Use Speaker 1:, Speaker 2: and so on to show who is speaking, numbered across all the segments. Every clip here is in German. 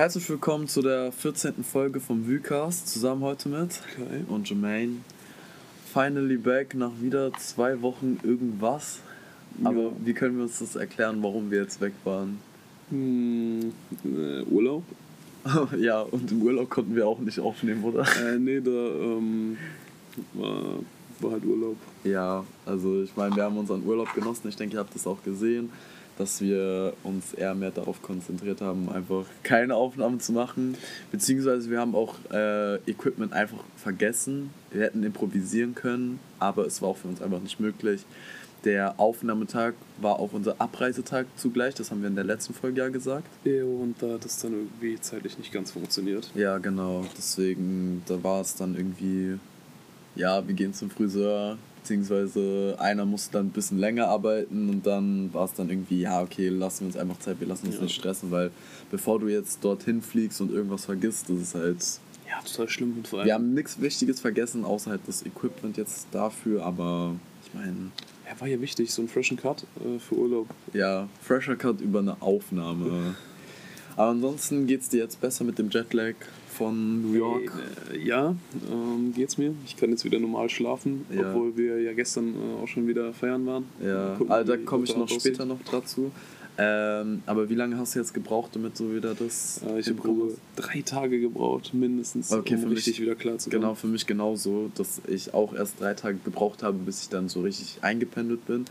Speaker 1: Herzlich willkommen zu der 14. Folge vom Vucast, zusammen heute mit
Speaker 2: Okay.
Speaker 1: und Jermaine. Finally back nach wieder zwei Wochen irgendwas. Aber
Speaker 2: Ja.
Speaker 1: wie können wir uns das erklären, warum wir jetzt weg waren?
Speaker 2: Hm, äh, Urlaub?
Speaker 1: ja, und im Urlaub konnten wir auch nicht aufnehmen, oder?
Speaker 2: Äh, nee, da ähm, war, war halt Urlaub.
Speaker 1: Ja, also ich meine, wir haben unseren Urlaub genossen. Ich denke, ihr habt das auch gesehen, dass wir uns eher mehr darauf konzentriert haben, einfach keine Aufnahmen zu machen. Beziehungsweise wir haben auch äh, Equipment einfach vergessen. Wir hätten improvisieren können, aber es war auch für uns einfach nicht möglich. Der Aufnahmetag war auch unser Abreisetag zugleich, das haben wir in der letzten Folge ja gesagt.
Speaker 2: Ja, und da hat es dann irgendwie zeitlich nicht ganz funktioniert.
Speaker 1: Ja, genau. Deswegen, da war es dann irgendwie, ja, wir gehen zum Friseur, beziehungsweise einer musste dann ein bisschen länger arbeiten und dann war es dann irgendwie, ja, okay, lassen wir uns einfach Zeit, wir lassen uns
Speaker 2: Ja.
Speaker 1: nicht stressen, weil bevor du jetzt dorthin fliegst und irgendwas vergisst, das ist halt,
Speaker 2: Ja, total schlimm. Und vor allem,
Speaker 1: wir haben nichts Wichtiges vergessen, außer halt das Equipment jetzt dafür, aber ich meine,
Speaker 2: ja, war ja wichtig, so ein freshen Cut äh, für Urlaub.
Speaker 1: ja, fresher Cut über eine Aufnahme. Aber ansonsten geht es dir jetzt besser mit dem Jetlag von New York?
Speaker 2: Äh, ja, ähm, geht's mir. Ich kann jetzt wieder normal schlafen,
Speaker 1: Ja.
Speaker 2: obwohl wir ja gestern äh, auch schon wieder feiern waren.
Speaker 1: Ja,
Speaker 2: gucken,
Speaker 1: also da komme ich noch später noch dazu. Ähm, aber wie lange hast du jetzt gebraucht, damit du wieder das
Speaker 2: Äh, ich habe drei Tage gebraucht, mindestens,
Speaker 1: Okay,
Speaker 2: um
Speaker 1: für mich-
Speaker 2: richtig wieder klar zu
Speaker 1: Genau, für mich genauso, dass ich auch erst drei Tage gebraucht habe, bis ich dann so richtig eingependelt bin.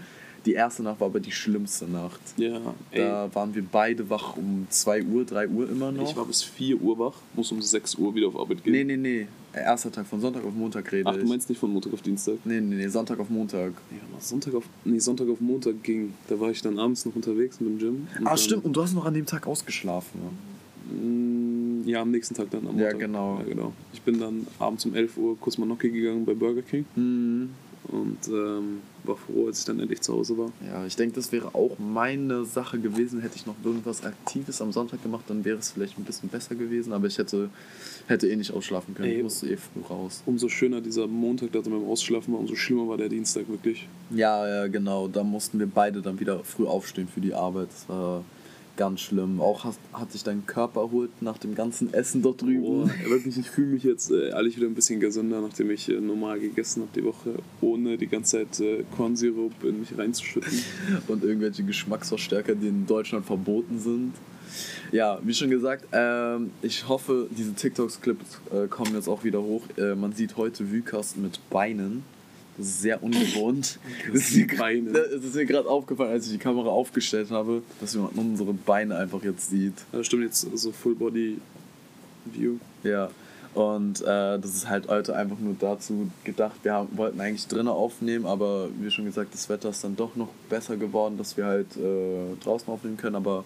Speaker 1: Die erste Nacht war aber die schlimmste Nacht.
Speaker 2: Ja, ey,
Speaker 1: Da waren wir beide wach um 2 Uhr, 3 Uhr immer noch.
Speaker 2: ich war bis 4 Uhr wach, muss um 6 Uhr wieder auf Arbeit gehen.
Speaker 1: nee, nee, nee. Erster Tag, von Sonntag auf Montag rede
Speaker 2: Ach, du meinst nicht von Montag auf Dienstag?
Speaker 1: Nee, nee, nee, Sonntag auf Montag.
Speaker 2: Ja, Sonntag auf, nee, Sonntag auf Montag ging. Da war ich dann abends noch unterwegs mit dem Gym.
Speaker 1: Ah, stimmt, und du hast noch an dem Tag ausgeschlafen.
Speaker 2: Mm, Ja, am nächsten Tag dann am
Speaker 1: Ja,
Speaker 2: Montag.
Speaker 1: genau.
Speaker 2: Ja, genau. Ich bin dann abends um 11 Uhr kurz mal Gnocchi gegangen bei Burger King
Speaker 1: Hm.
Speaker 2: Und ähm, war froh, als ich dann endlich zu Hause war.
Speaker 1: Ja, ich denke, das wäre auch meine Sache gewesen. Hätte ich noch irgendwas Aktives am Sonntag gemacht, dann wäre es vielleicht ein bisschen besser gewesen. Aber ich hätte, hätte eh nicht ausschlafen können.
Speaker 2: Ey.
Speaker 1: Ich musste eh früh raus.
Speaker 2: Umso schöner dieser Montag, da beim Ausschlafen war, umso schlimmer war der Dienstag wirklich.
Speaker 1: Ja, ja, genau. Da mussten wir beide dann wieder früh aufstehen für die Arbeit. Das war ganz schlimm. Auch hat, hat sich dein Körper erholt nach dem ganzen Essen dort drüben.
Speaker 2: Boah, wirklich, ich fühle mich jetzt äh, ehrlich wieder ein bisschen gesünder, nachdem ich äh, normal gegessen habe die Woche, ohne die ganze Zeit äh, Kornsirup in mich reinzuschütten.
Speaker 1: und irgendwelche Geschmacksverstärker, die in Deutschland verboten sind. Ja, wie schon gesagt, ähm, ich hoffe, diese TikToks-Clips äh, kommen jetzt auch wieder hoch. Äh, man sieht heute Vucast mit Beinen. Sehr ungewohnt. Das ist mir gra-
Speaker 2: Beine.
Speaker 1: Das ist mir gerade aufgefallen, als ich die Kamera aufgestellt habe, dass man unsere Beine einfach jetzt sieht.
Speaker 2: Das stimmt jetzt so Full Body View.
Speaker 1: Ja. Und äh, das ist halt heute einfach nur dazu gedacht. Wir haben, wollten eigentlich drinnen aufnehmen, aber wie schon gesagt, das Wetter ist dann doch noch besser geworden, dass wir halt äh, draußen aufnehmen können. Aber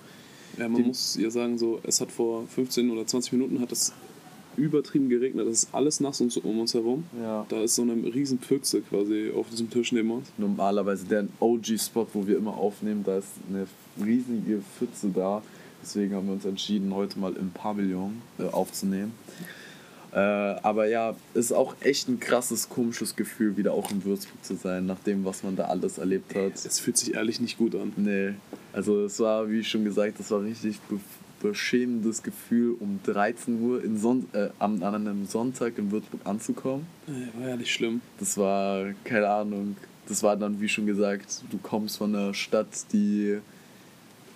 Speaker 2: Ja, man muss ja sagen, so, es hat vor 15 oder 20 Minuten hat es übertrieben geregnet. Das ist alles nass um, um uns herum.
Speaker 1: ja.
Speaker 2: Da ist so eine riesen Pfütze quasi auf diesem Tisch neben uns.
Speaker 1: normalerweise der OG-Spot, wo wir immer aufnehmen, da ist eine riesige Pfütze da. Deswegen haben wir uns entschieden, heute mal im Pavillon äh, aufzunehmen. Äh, aber ja, ist auch echt ein krasses, komisches Gefühl, wieder auch in Würzburg zu sein, nach dem, was man da alles erlebt hat.
Speaker 2: Es fühlt sich ehrlich nicht gut an.
Speaker 1: Nee, also es war, wie schon gesagt, das war richtig beschämendes Gefühl, um 13 Uhr in Son äh, an, an einem Sonntag in Würzburg anzukommen.
Speaker 2: War ehrlich schlimm.
Speaker 1: Das war, keine Ahnung, das war dann, wie schon gesagt, du kommst von einer Stadt, die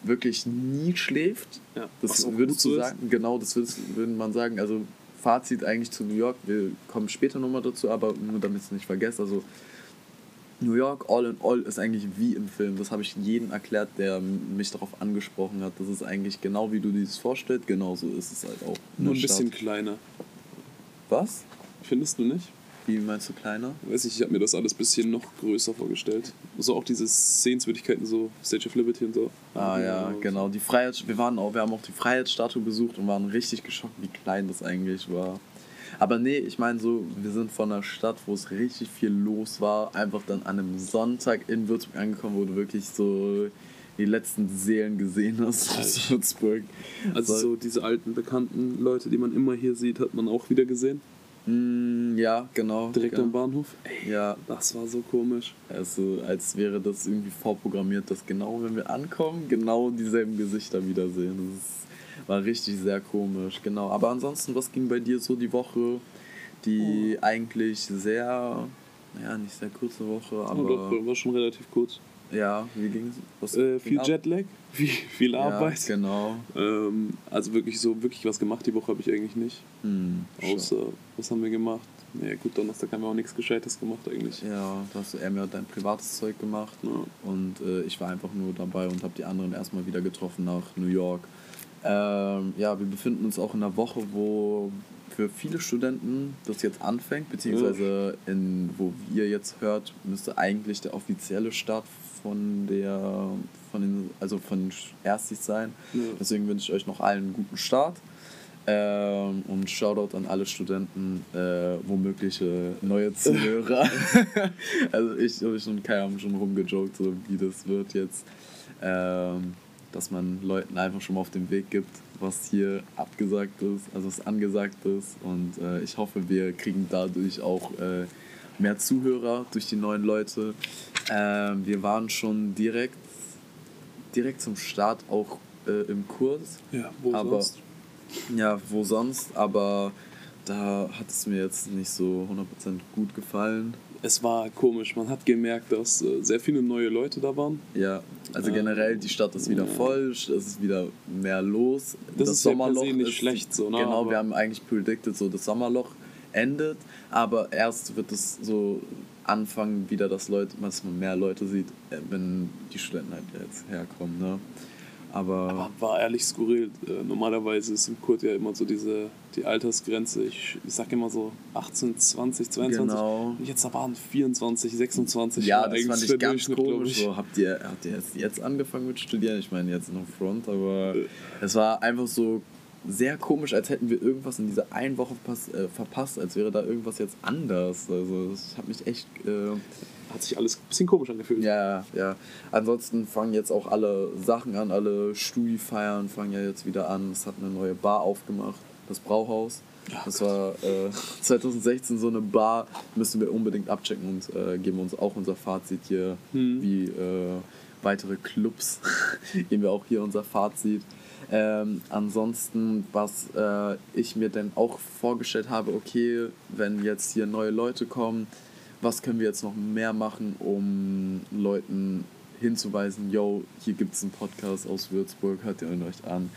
Speaker 1: wirklich nie schläft.
Speaker 2: Ja,
Speaker 1: Das würdest du
Speaker 2: ist.
Speaker 1: sagen, genau, das würdest, würde man sagen. Also Fazit eigentlich zu New York, wir kommen später nochmal dazu, aber nur damit es nicht vergesse. Also New York All in All ist eigentlich wie im Film. Das habe ich jedem erklärt, der mich darauf angesprochen hat. Das ist eigentlich genau wie du dir das vorstellst, genauso ist es halt auch.
Speaker 2: Nur ein bisschen
Speaker 1: Stadt.
Speaker 2: kleiner.
Speaker 1: Was?
Speaker 2: Findest du nicht?
Speaker 1: Wie meinst du kleiner?
Speaker 2: Weiß ich, ich habe mir das alles ein bisschen noch größer vorgestellt. So auch diese Sehenswürdigkeiten, so Statue of Liberty und so.
Speaker 1: Ah ja, genau. Die Freiheit, wir waren auch, wir haben auch die Freiheitsstatue besucht und waren richtig geschockt, wie klein das eigentlich war. Aber nee, ich meine so, wir sind von einer Stadt, wo es richtig viel los war, einfach dann an einem Sonntag in Würzburg angekommen, wo du wirklich so die letzten Seelen gesehen hast aus Würzburg.
Speaker 2: Also so diese alten, bekannten Leute, die man immer hier sieht, hat man auch wieder gesehen.
Speaker 1: Mm, ja, genau.
Speaker 2: Direkt
Speaker 1: ja.
Speaker 2: am Bahnhof. Ey,
Speaker 1: Ja,
Speaker 2: das war so komisch.
Speaker 1: also als wäre das irgendwie vorprogrammiert, dass genau wenn wir ankommen, genau dieselben Gesichter wiedersehen. Das ist, War richtig sehr komisch, genau. Aber ansonsten, was ging bei dir so die Woche, die
Speaker 2: Oh.
Speaker 1: eigentlich sehr, ja, nicht sehr kurze Woche, aber.
Speaker 2: Aber doch, war schon relativ kurz.
Speaker 1: Ja, wie ging's? Was
Speaker 2: Äh, viel
Speaker 1: ab?
Speaker 2: Jetlag, viel, viel Arbeit.
Speaker 1: Ja, genau.
Speaker 2: Ähm, also wirklich so, wirklich was gemacht die Woche habe ich eigentlich nicht.
Speaker 1: Hm,
Speaker 2: Außer, was haben wir gemacht? Naja gut, Donnerstag haben wir auch nichts Gescheites gemacht eigentlich.
Speaker 1: Ja, da hast du eher mehr dein privates Zeug gemacht.
Speaker 2: Ja.
Speaker 1: Und äh, ich war einfach nur dabei und habe die anderen erstmal wieder getroffen nach New York. Ähm, ja, wir befinden uns auch in einer Woche, wo für viele Studenten das jetzt anfängt, beziehungsweise in, wo ihr jetzt hört, müsste eigentlich der offizielle Start von der, von den, also von Erstis sein.
Speaker 2: Ja.
Speaker 1: Deswegen wünsche ich euch noch allen einen guten Start. Ähm, und Shoutout an alle Studenten, äh, womöglich äh, neue Zuhörer. also ich, ich und Kai haben schon rumgejoked, so wie das wird jetzt. Ähm, dass man Leuten einfach schon mal auf den Weg gibt, was hier abgesagt ist, also was angesagt ist. Und äh, ich hoffe, wir kriegen dadurch auch äh, mehr Zuhörer durch die neuen Leute. Ähm, wir waren schon direkt, direkt zum Start auch äh, im Kurs.
Speaker 2: Ja, wo
Speaker 1: Aber-
Speaker 2: sonst?
Speaker 1: Ja, wo sonst, aber da hat es mir jetzt nicht so 100% gut gefallen.
Speaker 2: Es war komisch, man hat gemerkt, dass äh, sehr viele neue Leute da waren.
Speaker 1: Ja, also
Speaker 2: Ähm,
Speaker 1: generell, die Stadt ist wieder
Speaker 2: ja.
Speaker 1: voll, es ist wieder mehr los.
Speaker 2: Das ist ja per se nicht schlecht so, ne,
Speaker 1: Genau, wir haben eigentlich predicted, so das Sommerloch endet, aber erst wird es so anfangen wieder, dass Leute, dass man mehr Leute sieht, äh, wenn die Studenten halt jetzt herkommen, ne? Aber,
Speaker 2: Aber war ehrlich skurril. Äh, normalerweise ist im Kurt ja immer so diese die Altersgrenze. Ich, ich sag immer so 18, 20, 22.
Speaker 1: Genau.
Speaker 2: Und jetzt waren 24, 26.
Speaker 1: ja, das fand ich ganz komisch.
Speaker 2: ich.
Speaker 1: So, habt, ihr, habt ihr erst jetzt angefangen mit Studieren? Ich meine jetzt noch Front, aber es war einfach so sehr komisch, als hätten wir irgendwas in dieser einen Woche äh, verpasst, als wäre da irgendwas jetzt anders. Also das hat mich echt... Äh,
Speaker 2: Hat sich alles ein bisschen komisch angefühlt.
Speaker 1: ja, ja. Ansonsten fangen jetzt auch alle Sachen an, alle Studi-Feiern fangen ja jetzt wieder an. Es hat eine neue Bar aufgemacht, das Brauhaus.
Speaker 2: Ja,
Speaker 1: das war äh, 2016 so eine Bar, müssen wir unbedingt abchecken und äh, geben uns auch unser Fazit hier,
Speaker 2: Hm.
Speaker 1: wie äh, weitere Clubs, geben wir auch hier unser Fazit. Ähm, ansonsten, was äh, ich mir dann auch vorgestellt habe, okay, wenn jetzt hier neue Leute kommen, was können wir jetzt noch mehr machen, um Leuten hinzuweisen, yo, hier gibt es einen Podcast aus Würzburg, hört ihr ihn euch an.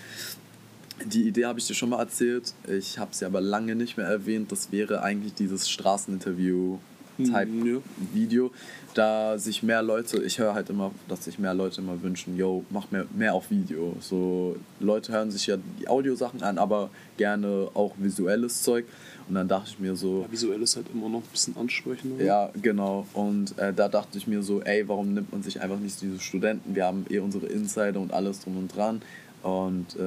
Speaker 1: Die Idee habe ich dir schon mal erzählt, ich habe sie aber lange nicht mehr erwähnt, das wäre eigentlich dieses Straßeninterview-Type-Video,
Speaker 2: Mhm,
Speaker 1: da sich mehr Leute, ich höre halt immer, dass sich mehr Leute immer wünschen, yo, mach mehr, mehr auf Video. So, Leute hören sich ja die Audiosachen an, aber gerne auch visuelles Zeug. Und dann dachte ich mir so,
Speaker 2: Ja, visuell ist halt immer noch ein bisschen ansprechender.
Speaker 1: ja, genau. Und äh, da dachte ich mir so, ey, warum nimmt man sich einfach nicht diese Studenten? Wir haben eh unsere Insider und alles drum und dran. Und äh,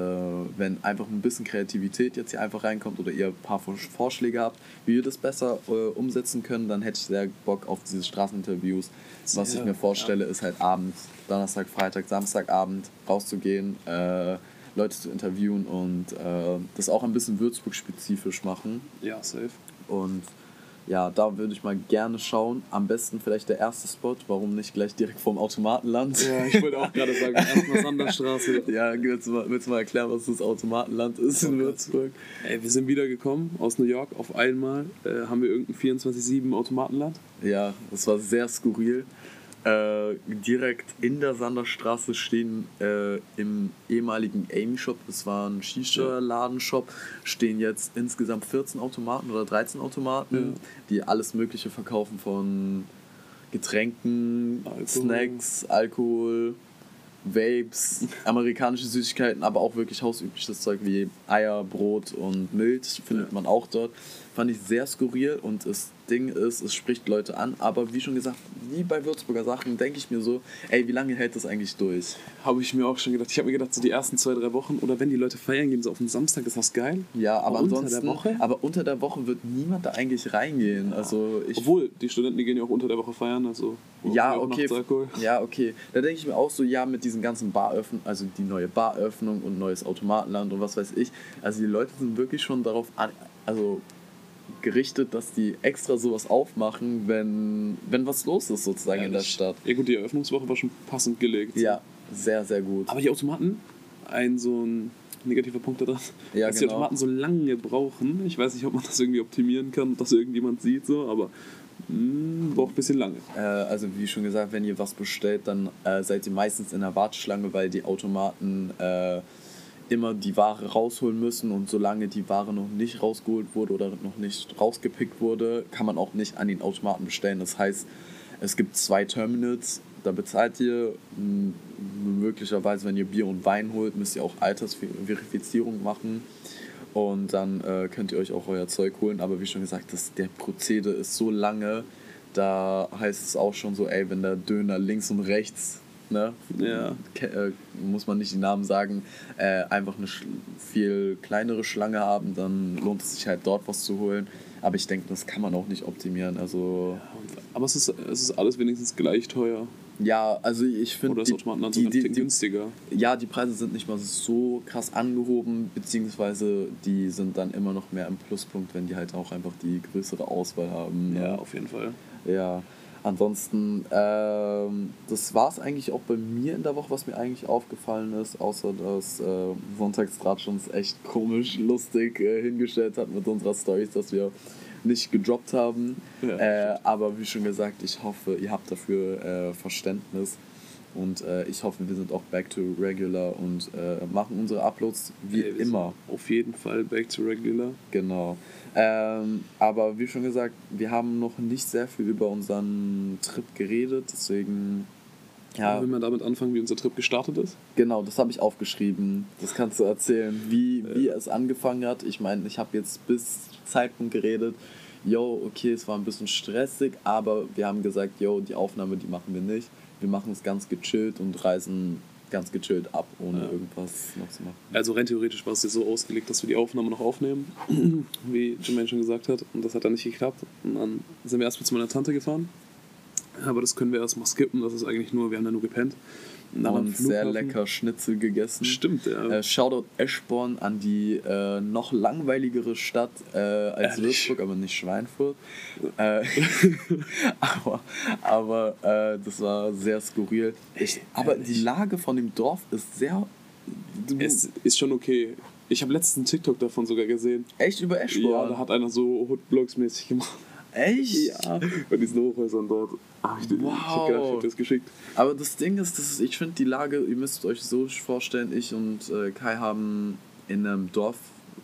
Speaker 1: wenn einfach ein bisschen Kreativität jetzt hier einfach reinkommt oder ihr ein paar Vor- Vorschläge habt, wie wir das besser äh, umsetzen können, dann hätte ich sehr Bock auf diese Straßeninterviews. Was ich
Speaker 2: Sehr,
Speaker 1: mir vorstelle, ist halt abends, Donnerstag, Freitag, Samstagabend rauszugehen, äh, Leute zu interviewen und äh, das auch ein bisschen Würzburg-spezifisch machen.
Speaker 2: ja safe.
Speaker 1: Und ja, da würde ich mal gerne schauen. Am besten vielleicht der erste Spot, warum nicht gleich direkt vom Automatenland?
Speaker 2: Ja, ich wollte auch gerade sagen, erstmal Sanderstraße.
Speaker 1: Ja, willst du, mal, willst du mal erklären, was das Automatenland ist in
Speaker 2: Oh.
Speaker 1: Würzburg?
Speaker 2: Ey, wir sind wiedergekommen aus New York. Auf einmal äh, haben wir irgendein 24-7 Automatenland.
Speaker 1: Ja, das war sehr skurril. Äh, direkt in der Sanderstraße stehen äh, im ehemaligen Amy Shop, das war ein Shisha-Ladenshop, stehen jetzt insgesamt 14 Automaten oder 13 Automaten,
Speaker 2: Ja.
Speaker 1: die alles Mögliche verkaufen von Getränken,
Speaker 2: Alkohol.
Speaker 1: Snacks, Alkohol, Vapes, amerikanische Süßigkeiten, aber auch wirklich hausübliches Zeug wie Eier, Brot und Milch findet
Speaker 2: Ja.
Speaker 1: man auch dort. Fand ich sehr skurril und das Ding ist, es spricht Leute an, aber wie schon gesagt, wie bei Würzburger Sachen, denke ich mir so, ey, wie lange hält das eigentlich durch?
Speaker 2: Habe ich mir auch schon gedacht. Ich habe mir gedacht, so die ersten zwei, drei Wochen oder wenn die Leute feiern gehen, so auf den Samstag, ist das geil.
Speaker 1: Ja, aber,
Speaker 2: Aber unter
Speaker 1: ansonsten,
Speaker 2: der Woche?
Speaker 1: aber unter der Woche wird niemand da eigentlich reingehen. Also ich
Speaker 2: Obwohl, die Studenten, die gehen ja auch unter der Woche feiern, also
Speaker 1: Ja, okay. Ja, okay. Da denke ich mir auch so, ja, mit diesen ganzen Baröffnungen, also die neue Baröffnung und neues Automatenland und was weiß ich. Also die Leute sind wirklich schon darauf an, also gerichtet, dass die extra sowas aufmachen, wenn, wenn was los ist sozusagen in der. Stadt.
Speaker 2: Ja gut, die Eröffnungswoche war schon passend gelegt.
Speaker 1: Ja, sehr, sehr gut.
Speaker 2: Aber die Automaten, ein so ein negativer Punkt daran.
Speaker 1: Ja,
Speaker 2: dass die
Speaker 1: genau.
Speaker 2: Automaten so lange brauchen. Ich weiß nicht, ob man das irgendwie optimieren kann, ob das irgendjemand sieht, so, aber mh, braucht ein bisschen lange.
Speaker 1: Äh, also wie schon gesagt, wenn ihr was bestellt, dann äh, seid ihr meistens in der Warteschlange, weil die Automaten äh, immer die Ware rausholen müssen und solange die Ware noch nicht rausgeholt wurde oder noch nicht rausgepickt wurde, kann man auch nicht an den Automaten bestellen. Das heißt, es gibt zwei Terminals, da bezahlt ihr m, möglicherweise, wenn ihr Bier und Wein holt, müsst ihr auch Altersverifizierung machen und dann äh, könnt ihr euch auch euer Zeug holen. Aber wie schon gesagt, das, der Prozede ist so lange, da heißt es auch schon so, ey, wenn der Döner links und rechts, ne,
Speaker 2: Ja.
Speaker 1: ke- äh, muss man nicht die Namen sagen, äh, einfach eine viel kleinere Schlange haben, dann lohnt es sich halt dort was zu holen. Aber ich denke, das kann man auch nicht optimieren. Also
Speaker 2: Aber es ist, es ist alles wenigstens gleich teuer.
Speaker 1: ja, also ich finde
Speaker 2: Oder
Speaker 1: die,
Speaker 2: sogar
Speaker 1: die,
Speaker 2: Tick
Speaker 1: die,
Speaker 2: günstiger.
Speaker 1: ja, die Preise sind nicht mal so krass angehoben, beziehungsweise die sind dann immer noch mehr im Pluspunkt, wenn die halt auch einfach die größere Auswahl haben. ne?
Speaker 2: Ja, auf jeden Fall.
Speaker 1: Ja, ansonsten, ähm, das war es eigentlich auch bei mir in der Woche, was mir eigentlich aufgefallen ist, außer dass äh, Sonntagsdraht uns echt komisch, lustig äh, hingestellt hat mit unserer Stories, dass wir nicht gedroppt haben.
Speaker 2: Ja,
Speaker 1: äh, aber wie schon gesagt, ich hoffe, ihr habt dafür äh, Verständnis. Und äh, ich hoffe, wir sind auch back to regular und äh, machen unsere Uploads wie immer.
Speaker 2: Auf jeden Fall back to regular.
Speaker 1: Genau. Ähm, aber wie schon gesagt, wir haben noch nicht sehr viel über unseren Trip geredet, deswegen. Ja,
Speaker 2: Wenn wir damit anfangen, wie unser Trip gestartet ist.
Speaker 1: genau, das habe ich aufgeschrieben. Das kannst du erzählen, wie, wie es angefangen hat. Ich meine, ich habe jetzt bis Zeitpunkt geredet. Yo, okay, es war ein bisschen stressig, aber wir haben gesagt, yo, die Aufnahme, die machen wir nicht. Wir machen es ganz gechillt und reisen ganz gechillt ab, ohne
Speaker 2: Ja.
Speaker 1: irgendwas noch zu machen.
Speaker 2: Also rein theoretisch war es so ausgelegt, dass wir die Aufnahme noch aufnehmen, wie Jermaine schon gesagt hat. Und das hat dann nicht geklappt. Und dann sind wir erstmal zu meiner Tante gefahren. Aber das können wir erstmal skippen. Das ist eigentlich nur, wir haben da nur gepennt. Und
Speaker 1: sehr lecker Schnitzel gegessen.
Speaker 2: Stimmt, ja.
Speaker 1: Äh, Shoutout Eschborn an die äh, noch langweiligere Stadt äh, als
Speaker 2: Ehrlich?
Speaker 1: Würzburg, aber nicht Schweinfurt. Äh, aber aber äh, das war sehr skurril. Ich, aber die Lage von dem Dorf ist sehr.
Speaker 2: Es ist schon okay. Ich habe letztens einen TikTok davon sogar gesehen.
Speaker 1: echt über
Speaker 2: Ja,
Speaker 1: Eschborn?
Speaker 2: da hat einer so Hoodblogs-mäßig gemacht.
Speaker 1: Echt?
Speaker 2: Ja, bei diesen Hochhäusern dort. Hab ich, dir- ich hab das geschickt.
Speaker 1: Aber das Ding ist, das ist ich finde die Lage, ihr müsst euch so vorstellen, ich und äh, Kai haben in einem Dorf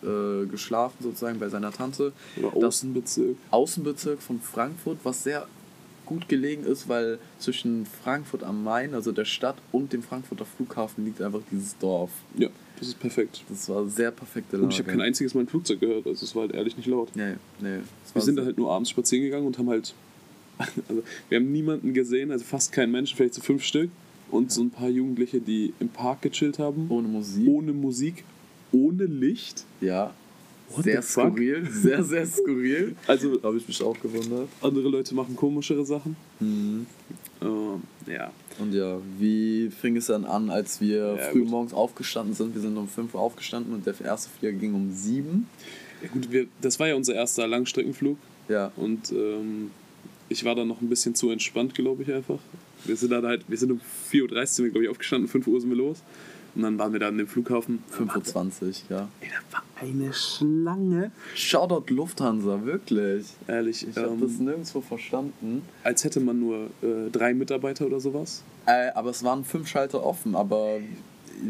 Speaker 1: äh, geschlafen, sozusagen bei seiner Tante.
Speaker 2: Oder
Speaker 1: Das-
Speaker 2: Außenbezirk.
Speaker 1: Außenbezirk von Frankfurt, was sehr gut gelegen ist, weil zwischen Frankfurt am Main, also der Stadt, und dem Frankfurter Flughafen liegt einfach dieses Dorf.
Speaker 2: Ja, das ist perfekt.
Speaker 1: Das war sehr perfekte Lage.
Speaker 2: Und ich habe kein einziges Mal ein Flugzeug gehört, also es war halt ehrlich nicht laut.
Speaker 1: Nee, nee.
Speaker 2: Wir sind da halt nur abends spazieren gegangen und haben halt. Also, wir haben niemanden gesehen, also fast keinen Menschen, vielleicht so fünf Stück. Und so ein paar Jugendliche, die im Park gechillt haben.
Speaker 1: ohne Musik.
Speaker 2: Ohne Musik, ohne Licht.
Speaker 1: Ja.
Speaker 2: What
Speaker 1: sehr skurril. Sehr, sehr skurril.
Speaker 2: Also,
Speaker 1: habe ich mich auch gewundert.
Speaker 2: andere Leute machen komischere Sachen.
Speaker 1: Mhm.
Speaker 2: Ähm, ja.
Speaker 1: Und ja, wie fing es dann an, als wir
Speaker 2: Ja,
Speaker 1: früh
Speaker 2: gut.
Speaker 1: morgens aufgestanden sind? Wir sind um 5 Uhr aufgestanden und der erste Flieger ging um 7.
Speaker 2: ja gut, wir, das war ja unser erster Langstreckenflug.
Speaker 1: Ja.
Speaker 2: Und ähm, ich war dann noch ein bisschen zu entspannt, glaube ich einfach. Wir sind dann halt, wir sind um 4.30 Uhr, sind wir, glaube ich, aufgestanden, 5 Uhr sind wir los. Und dann waren wir dann im Flughafen.
Speaker 1: 5.20 Uhr, ja.
Speaker 2: Ey, da war eine Schlange.
Speaker 1: Shoutout Lufthansa, wirklich.
Speaker 2: Ehrlich,
Speaker 1: Ich habe
Speaker 2: ähm,
Speaker 1: das nirgendwo verstanden.
Speaker 2: als hätte man nur äh, drei Mitarbeiter oder sowas.
Speaker 1: Äh, aber es waren fünf Schalter offen, aber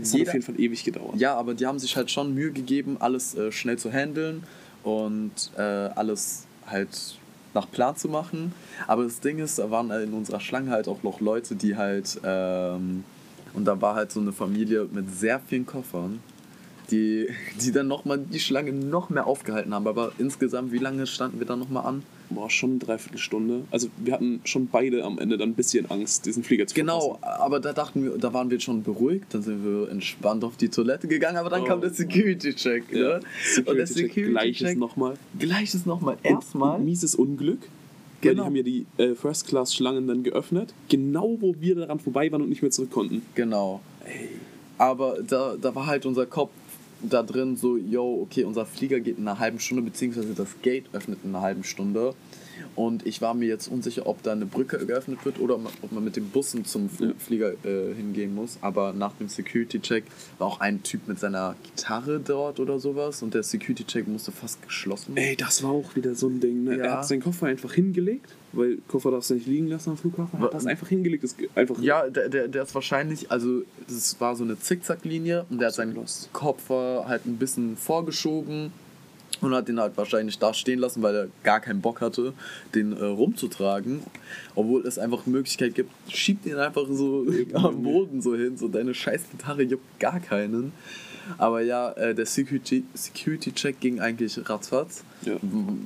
Speaker 2: Es hat auf jeden Fall ewig gedauert.
Speaker 1: ja, aber die haben sich halt schon Mühe gegeben, alles äh, schnell zu handeln und äh, alles halt nach Plan zu machen. Aber das Ding ist, da waren in unserer Schlange halt auch noch Leute, die halt ähm, und da war halt so eine Familie mit sehr vielen Koffern, die, die dann nochmal die Schlange noch mehr aufgehalten haben. Aber insgesamt, wie lange standen wir da nochmal an?
Speaker 2: Boah, schon eine Dreiviertelstunde. Also wir hatten schon beide am Ende dann ein bisschen Angst, diesen Flieger zu
Speaker 1: Genau,
Speaker 2: verpassen.
Speaker 1: aber da dachten wir, da waren wir schon beruhigt, dann sind wir entspannt auf die Toilette gegangen, aber dann
Speaker 2: Oh.
Speaker 1: kam der Security-Check.
Speaker 2: Ja.
Speaker 1: Ne? Und der
Speaker 2: Security-Check, gleiches
Speaker 1: Security-Check
Speaker 2: nochmal.
Speaker 1: gleiches nochmal. Erstmal.
Speaker 2: Mieses Unglück. Weil die
Speaker 1: Genau.
Speaker 2: haben ja die äh, First-Class-Schlangen dann geöffnet. Genau, wo wir daran vorbei waren und nicht mehr zurück konnten.
Speaker 1: Genau. Aber da, da war halt unser Kopf da drin so, yo, okay, unser Flieger geht in einer halben Stunde, beziehungsweise das Gate öffnet in einer halben Stunde. Und ich war mir jetzt unsicher, ob da eine Brücke geöffnet wird oder ob man mit dem Bussen zum. Flieger äh, hingehen muss. Aber nach dem Security-Check war auch ein Typ mit seiner Gitarre dort oder sowas und der Security-Check musste fast geschlossen werden.
Speaker 2: Ey, das war auch wieder so ein Ding. Ne?
Speaker 1: Ja.
Speaker 2: Er hat seinen Koffer einfach hingelegt, weil Koffer darfst du nicht liegen lassen am Flughafen. Er hat das einfach hingelegt. Ge- einfach
Speaker 1: Ja, der, der, der ist wahrscheinlich, also das war so eine Zickzacklinie und der hat seinen. Koffer halt ein bisschen vorgeschoben und hat den halt wahrscheinlich da stehen lassen, weil er gar keinen Bock hatte, den äh, rumzutragen. Obwohl es einfach Möglichkeit gibt, schieb den einfach so am Boden so hin, so deine scheiß Gitarre juckt gar keinen. Aber ja, äh, der Security- Security-Check ging eigentlich ratzfatz.
Speaker 2: Ja.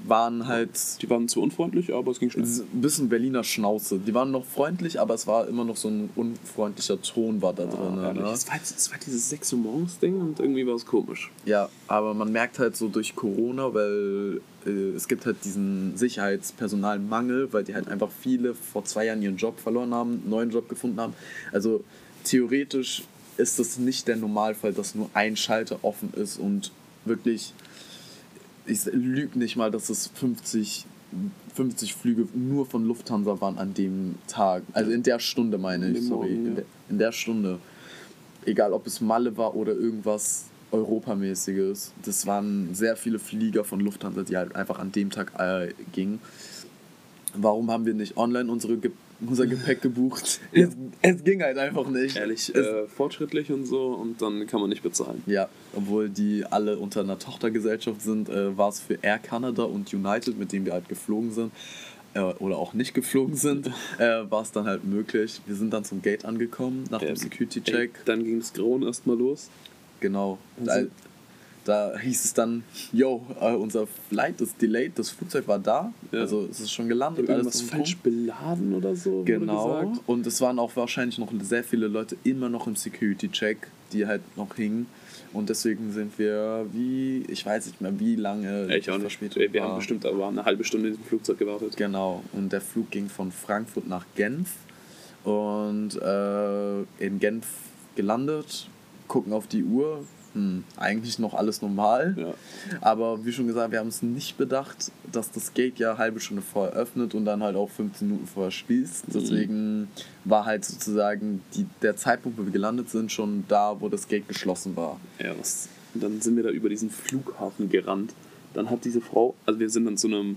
Speaker 1: Waren halt
Speaker 2: Die waren zu unfreundlich, aber es ging schnell.
Speaker 1: ein bisschen Berliner Schnauze. Die waren noch freundlich, aber es war immer noch so ein unfreundlicher Ton war da drin.
Speaker 2: Ja,
Speaker 1: ne?
Speaker 2: das, war, das war dieses 6 Uhr morgens Ding und irgendwie war es komisch.
Speaker 1: Ja, aber man merkt halt so durch Corona, weil äh, es gibt halt diesen Sicherheitspersonalmangel, weil die halt einfach viele vor zwei Jahren ihren Job verloren haben, einen neuen Job gefunden haben. Also theoretisch ist das nicht der Normalfall, dass nur ein Schalter offen ist und wirklich, ich lüge nicht mal, dass es 50, 50 Flüge nur von Lufthansa waren an dem Tag. Also in der Stunde meine ich, sorry.
Speaker 2: Morgen,
Speaker 1: in, der, in der Stunde egal ob es Malle war oder irgendwas Europamäßiges. Das waren sehr viele Flieger von Lufthansa, die halt einfach an dem Tag äh, gingen. Warum haben wir nicht online unsere unser Gepäck gebucht? es, es ging halt einfach nicht.
Speaker 2: Ehrlich, äh, fortschrittlich und so und dann kann man nicht bezahlen.
Speaker 1: ja, obwohl die alle unter einer Tochtergesellschaft sind, äh, war es für Air Canada und United, mit denen wir halt geflogen sind, äh, oder auch nicht geflogen sind, äh, war es dann halt möglich. Wir sind dann zum Gate angekommen nach dem
Speaker 2: Ähm,
Speaker 1: Security-Check.
Speaker 2: Dann ging das Grauen erstmal los.
Speaker 1: Genau.
Speaker 2: Also-
Speaker 1: da hieß es dann, yo, äh, unser Flight ist delayed, das Flugzeug war da,
Speaker 2: Ja.
Speaker 1: also es ist schon gelandet, und
Speaker 2: falsch beladen oder so.
Speaker 1: Genau. Und es waren auch wahrscheinlich noch sehr viele Leute immer noch im Security-Check, die halt noch hingen. Und deswegen sind wir wie, ich weiß nicht mehr, wie lange
Speaker 2: ich auch
Speaker 1: die
Speaker 2: nicht. Wir
Speaker 1: war.
Speaker 2: haben bestimmt aber eine halbe Stunde in diesem Flugzeug gewartet.
Speaker 1: Genau, und der Flug ging von Frankfurt nach Genf und äh, in Genf gelandet, gucken auf die Uhr, hm, eigentlich noch alles normal,
Speaker 2: Ja.
Speaker 1: aber wie schon gesagt, wir haben es nicht bedacht, dass das Gate ja halbe Stunde vorher öffnet und dann halt auch 15 Minuten vorher schließt, deswegen war halt sozusagen die, der Zeitpunkt, wo wir gelandet sind, schon da, wo das Gate geschlossen war.
Speaker 2: Ja, was? Und dann sind wir da über diesen Flughafen gerannt. Dann hat diese Frau, also wir sind dann zu einem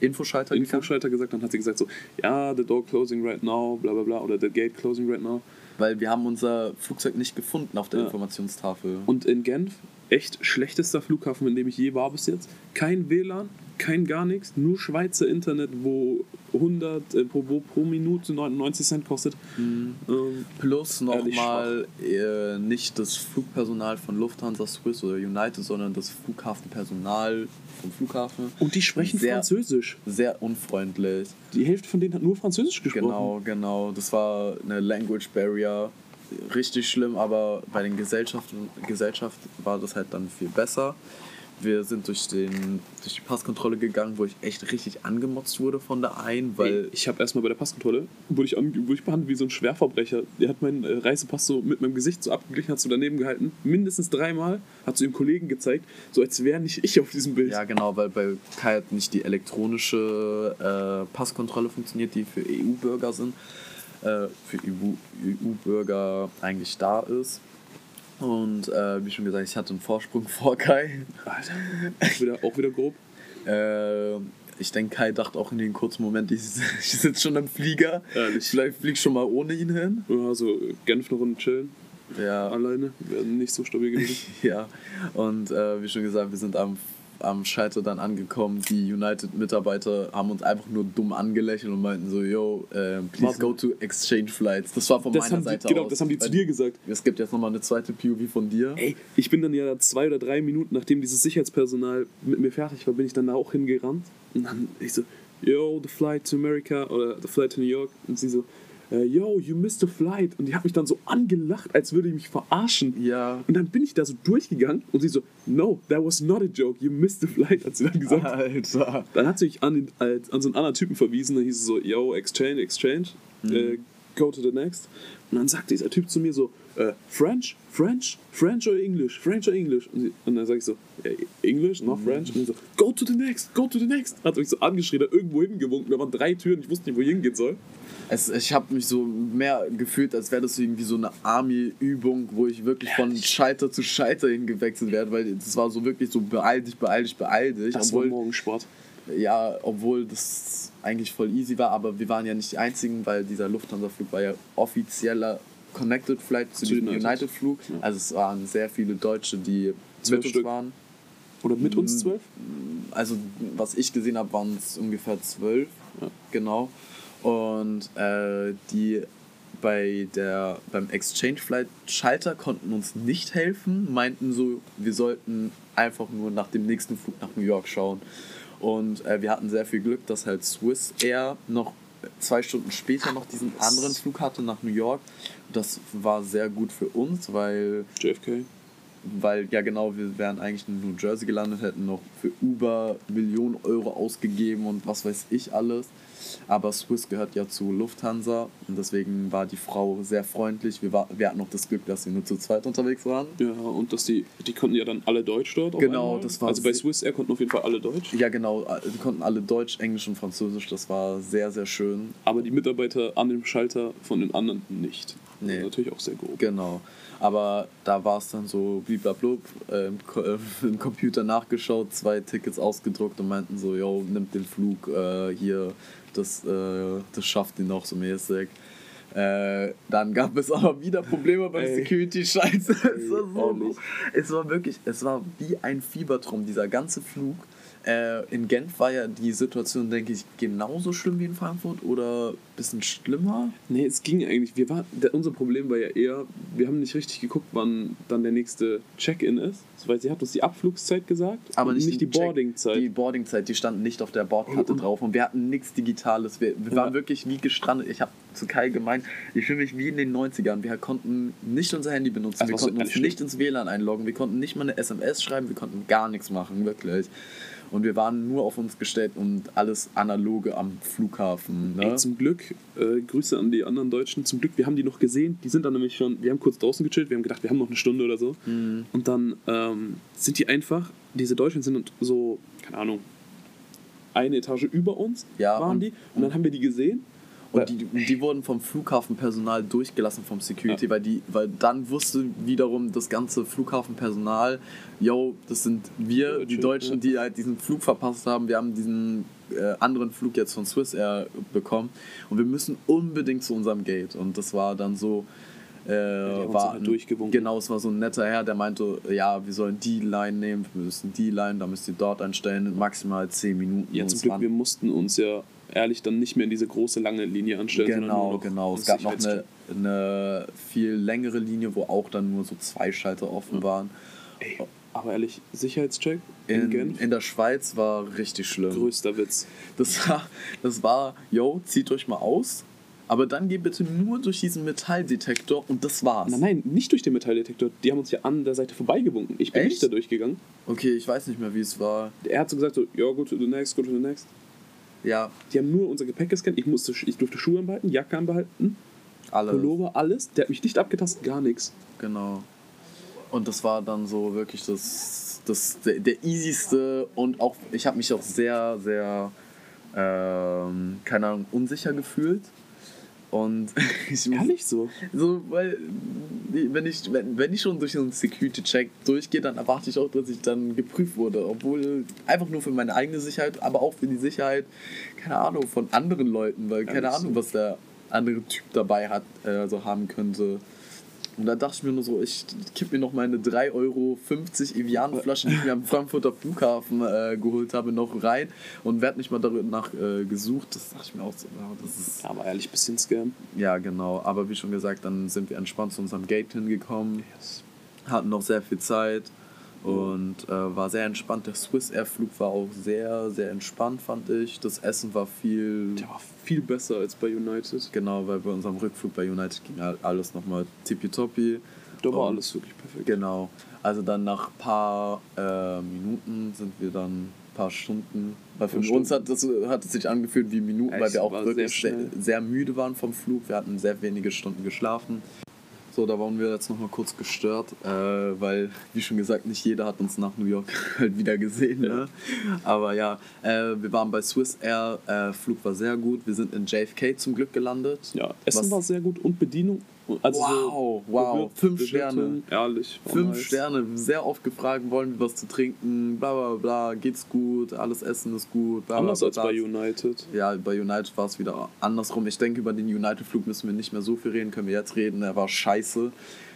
Speaker 1: Infoschalter.
Speaker 2: Infoschalter gesagt, dann hat sie gesagt so, ja, the door closing right now, bla bla bla, oder the gate closing right now.
Speaker 1: Weil wir haben unser Flugzeug nicht gefunden auf der
Speaker 2: Ja.
Speaker 1: Informationstafel.
Speaker 2: Und in Genf, echt schlechtester Flughafen, in dem ich je war bis jetzt. Kein WLAN, kein gar nichts, nur Schweizer Internet, wo 100, äh, pro, wo pro Minute 99 Cent kostet.
Speaker 1: Mhm.
Speaker 2: Ähm,
Speaker 1: Plus nochmal äh, nicht das Flugpersonal von Lufthansa, Swiss oder United, sondern das Flughafenpersonal vom Flughafen.
Speaker 2: und die sprechen
Speaker 1: Sehr-
Speaker 2: Französisch.
Speaker 1: Sehr unfreundlich.
Speaker 2: Die Hälfte von denen hat nur Französisch gesprochen.
Speaker 1: Genau, genau. Das war eine Language Barrier. Richtig schlimm, aber bei den Gesellschaften Gesellschaft war das halt dann viel besser. Wir sind durch, den, durch die Passkontrolle gegangen, wo ich echt richtig angemotzt wurde von der einen, weil
Speaker 2: Ey, ich habe erstmal bei der Passkontrolle, wurde ich, wurde ich behandelt wie so ein Schwerverbrecher. Der hat meinen äh, Reisepass so mit meinem Gesicht so abgeglichen, hat so daneben gehalten, mindestens dreimal, hat so dem Kollegen gezeigt, so als wäre nicht ich auf diesem Bild.
Speaker 1: Ja, genau, weil bei Kai hat nicht die elektronische äh, Passkontrolle funktioniert, die für EU-Bürger sind, äh, für EU-Bürger eigentlich da ist. Und äh, wie schon gesagt, ich hatte einen Vorsprung vor Kai.
Speaker 2: Alter, auch wieder, auch wieder grob.
Speaker 1: Äh, ich denke, Kai dachte auch in dem kurzen Moment, ich, ich sitze schon im Flieger.
Speaker 2: Ehrlich.
Speaker 1: Vielleicht flieg ich schon mal ohne ihn hin.
Speaker 2: Ja, so Genf eine Runde chillen,
Speaker 1: Ja,
Speaker 2: alleine, wäre nicht so stabil gewesen.
Speaker 1: Ja, und äh, wie schon gesagt, wir sind am, am Schalter dann angekommen. Die United-Mitarbeiter haben uns einfach nur dumm angelächelt und meinten so, yo, äh, please
Speaker 2: Warte.
Speaker 1: go to Exchange Flights. Das war von
Speaker 2: Das
Speaker 1: meiner
Speaker 2: die,
Speaker 1: Seite
Speaker 2: genau,
Speaker 1: aus.
Speaker 2: das haben die zu
Speaker 1: Weil
Speaker 2: dir gesagt.
Speaker 1: Es gibt jetzt nochmal eine zweite POV von dir.
Speaker 2: Ey, ich bin dann ja zwei oder drei Minuten, nachdem dieses Sicherheitspersonal mit mir fertig war, bin ich dann da auch hingerannt. Und dann ich so, yo, the flight to America oder the flight to New York. Und sie so, äh, yo, you missed the flight. Und die hat mich dann so angelacht, als würde ich mich verarschen.
Speaker 1: Ja.
Speaker 2: Und dann bin ich da so durchgegangen und sie so, no, that was not a joke, you missed the flight, hat sie dann gesagt.
Speaker 1: Alter.
Speaker 2: Dann hat sie mich an, an so einen anderen Typen verwiesen, dann hieß es so, yo, exchange, exchange.
Speaker 1: Mhm.
Speaker 2: Äh, go to the next. Und dann sagt dieser Typ zu mir so, äh, French, French, French or English, French or English. Und, sie- und dann sag ich so, ja, English, not French. Und er so, go to the next, go to the next. Hat mich so angeschrien, hat irgendwo hingewunken. Da waren drei Türen, ich wusste nicht, wo ich hingehen soll.
Speaker 1: Es, ich habe mich so mehr gefühlt, als wäre das irgendwie so eine Army-Übung, wo ich wirklich von Schalter zu Schalter hingewechselt werde, weil das war so wirklich so beeil dich, beeil dich, beeil dich.
Speaker 2: Das war
Speaker 1: obwohl,
Speaker 2: Morgensport.
Speaker 1: ja, obwohl das eigentlich voll easy war, aber wir waren ja nicht die Einzigen, weil dieser Lufthansa-Flug war ja offizieller Connected Flight zu
Speaker 2: Zu
Speaker 1: diesem
Speaker 2: United.
Speaker 1: United-Flug.
Speaker 2: Ja.
Speaker 1: Also es waren sehr viele Deutsche, die
Speaker 2: Zwölf
Speaker 1: mit uns
Speaker 2: Stück.
Speaker 1: waren.
Speaker 2: Oder mit uns zwölf?
Speaker 1: also was ich gesehen habe, waren es ungefähr zwölf,
Speaker 2: Ja.
Speaker 1: genau. Und äh, die bei der beim Exchange Flight Schalter konnten uns nicht helfen, meinten so, wir sollten einfach nur nach dem nächsten Flug nach New York schauen. Und äh, wir hatten sehr viel Glück, dass halt Swiss Air noch zwei Stunden später noch diesen anderen Flug hatte nach New York. Das war sehr gut für uns, weil
Speaker 2: JFK.
Speaker 1: Weil ja genau, wir wären eigentlich in New Jersey gelandet, hätten noch für Uber Millionen Euro ausgegeben und was weiß ich alles. Aber Swiss gehört ja zu Lufthansa und deswegen war die Frau sehr freundlich. Wir, war, wir hatten noch das Glück, dass wir nur zu zweit unterwegs waren.
Speaker 2: Ja, und dass die, die konnten ja dann alle Deutsch dort.
Speaker 1: Genau, das war
Speaker 2: Also bei Swiss Air konnten auf jeden Fall alle Deutsch.
Speaker 1: Ja genau, die konnten alle Deutsch, Englisch und Französisch. Das war sehr, sehr schön.
Speaker 2: Aber die Mitarbeiter an dem Schalter von den anderen nicht.
Speaker 1: Nee.
Speaker 2: Natürlich auch sehr grob.
Speaker 1: Genau. Aber da war es dann so bliblablub, äh, im, Ko- äh, im Computer nachgeschaut, zwei Tickets ausgedruckt und meinten so, yo, nimmt den Flug äh, hier, das, äh, das schafft ihn noch so mäßig. Äh, dann gab es aber wieder Probleme beim. Security-Scheiße. Es war so, es war wirklich, es war wie ein Fiebertraum, dieser ganze Flug. Äh, in Genf war ja die Situation, denke ich, genauso schlimm wie in Frankfurt oder ein bisschen schlimmer.
Speaker 2: Nee, es ging eigentlich. Wir war, der, unser Problem war ja eher, wir haben nicht richtig geguckt, wann dann der nächste Check-in ist. Weil sie hat uns die Abflugszeit gesagt,
Speaker 1: Aber
Speaker 2: und
Speaker 1: nicht,
Speaker 2: nicht die Boardingzeit.
Speaker 1: Die Boardingzeit, die stand nicht auf der Bordkarte drauf und wir hatten nichts Digitales. Wir, wir waren
Speaker 2: Ja.
Speaker 1: wirklich wie gestrandet. Ich habe zu Kai gemeint, ich fühle mich wie in den 90ern. Wir konnten nicht unser Handy benutzen,
Speaker 2: Das
Speaker 1: wir konnten uns nicht ins WLAN einloggen, wir konnten nicht mal eine SMS schreiben, wir konnten gar nichts machen, wirklich. Und wir waren nur auf uns gestellt und alles analoge am Flughafen. Ne?
Speaker 2: Ey, zum Glück, äh, Grüße an die anderen Deutschen, zum Glück, wir haben die noch gesehen, die sind dann nämlich schon, wir haben kurz draußen gechillt, wir haben gedacht, wir haben noch eine Stunde oder so.
Speaker 1: Mhm.
Speaker 2: Und dann ähm, sind die einfach, diese Deutschen sind so, keine Ahnung, eine Etage über uns
Speaker 1: Ja,
Speaker 2: waren
Speaker 1: und-
Speaker 2: die. Und dann haben wir die gesehen.
Speaker 1: Und die, die wurden vom Flughafenpersonal durchgelassen vom Security, weil, die, weil dann wusste wiederum das ganze Flughafenpersonal, yo, das sind wir, die
Speaker 2: Deutsche,
Speaker 1: Deutschen,
Speaker 2: ja.
Speaker 1: die halt diesen Flug verpasst haben. Wir haben diesen äh, anderen Flug jetzt von Swiss Air bekommen und wir müssen unbedingt zu unserem Gate. Und das war dann so. Äh,
Speaker 2: uns
Speaker 1: war
Speaker 2: halt
Speaker 1: ein-
Speaker 2: durchgewunken.
Speaker 1: Genau, es war so ein netter Herr, der meinte, ja, wir sollen die Line nehmen, wir müssen die Line, da müsst ihr dort einstellen, maximal 10 Minuten.
Speaker 2: Ja, zum Glück, wir mussten uns ja ehrlich dann nicht mehr in diese große lange Linie anstellen.
Speaker 1: Genau, genau. Es gab noch eine, eine viel längere Linie, wo auch dann nur so zwei Schalter offen waren.
Speaker 2: Ey, aber ehrlich, Sicherheitscheck in,
Speaker 1: In,
Speaker 2: Genf,
Speaker 1: in der Schweiz war richtig schlimm.
Speaker 2: größter Witz.
Speaker 1: Das war, das war, yo, zieht euch mal aus, aber dann geht bitte nur durch diesen Metalldetektor und das war's.
Speaker 2: Nein, nein, nicht durch den Metalldetektor. Die haben uns ja an der Seite vorbeigewunken. Ich bin
Speaker 1: Echt?
Speaker 2: nicht da durchgegangen.
Speaker 1: Okay, ich weiß nicht mehr, wie es war.
Speaker 2: Er hat so gesagt, so, ja, go to the next, go to the next.
Speaker 1: Ja,
Speaker 2: Die haben nur unser Gepäck gescannt. Ich, musste, ich durfte Schuhe anbehalten, Jacke anbehalten,
Speaker 1: alle.
Speaker 2: Pullover, alles. Der hat mich nicht abgetastet, gar nichts.
Speaker 1: Genau. Und das war dann so wirklich das, das der, der easyste und auch, ich habe mich auch sehr, sehr, ähm, keine Ahnung, unsicher gefühlt. Und ich muss-
Speaker 2: Ehrlich so.
Speaker 1: So, weil, wenn ich, wenn, wenn ich schon durch einen Security-Check durchgehe, dann erwarte ich auch, dass ich dann geprüft wurde. Obwohl, einfach nur für meine eigene Sicherheit, aber auch für die Sicherheit, keine Ahnung, von anderen Leuten, weil keine Ahnung, was der andere Typ dabei hat, also haben könnte. Und da dachte ich mir nur so, ich kipp mir noch meine 3,50 Euro Evian-Flaschen, die ich mir am Frankfurter Flughafen äh, geholt habe, noch rein und werde nicht mal danach äh, gesucht. Das dachte ich mir auch so, ja, das ist
Speaker 2: Ja, aber ehrlich, bisschen Scam.
Speaker 1: ja, genau. Aber wie schon gesagt, dann sind wir entspannt zu unserem Gate hingekommen, hatten noch sehr viel Zeit und äh, war sehr entspannt. Der Swiss Air Flug war auch sehr, sehr entspannt, fand ich. Das Essen war viel.
Speaker 2: Der war viel besser als bei United.
Speaker 1: Genau, weil bei unserem Rückflug bei United ging halt alles nochmal tippitoppi.
Speaker 2: Da war
Speaker 1: Und-
Speaker 2: alles wirklich perfekt.
Speaker 1: Genau. Also dann nach ein paar äh, Minuten sind wir dann ein paar Stunden. Weil für
Speaker 2: Paar
Speaker 1: uns hat, das, hat es sich angefühlt wie Minuten, weil
Speaker 2: Es
Speaker 1: wir auch wirklich
Speaker 2: sehr
Speaker 1: sehr müde waren vom Flug. Wir hatten sehr wenige Stunden geschlafen. So, da waren wir jetzt nochmal kurz gestört, äh, weil, wie schon gesagt, nicht jeder hat uns nach New York halt wieder gesehen. Ne? Aber ja, äh, wir waren bei Swiss Air, äh, Flug war sehr gut. Wir sind in JFK zum Glück gelandet.
Speaker 2: Ja, Essen war sehr gut und Bedienung. Also
Speaker 1: Wow,
Speaker 2: so
Speaker 1: wow, fünf
Speaker 2: Bewirtung, Ehrlich. war
Speaker 1: Fünf
Speaker 2: nice.
Speaker 1: Sterne, sehr oft gefragt, wollen wir was zu trinken, bla bla bla, geht's gut, alles Essen ist gut, bla bla
Speaker 2: Anders
Speaker 1: bla.
Speaker 2: als bei United.
Speaker 1: Ja, bei United war es wieder andersrum. Ich denke, über den United-Flug müssen wir nicht mehr so viel reden, können wir jetzt reden. Er war scheiße.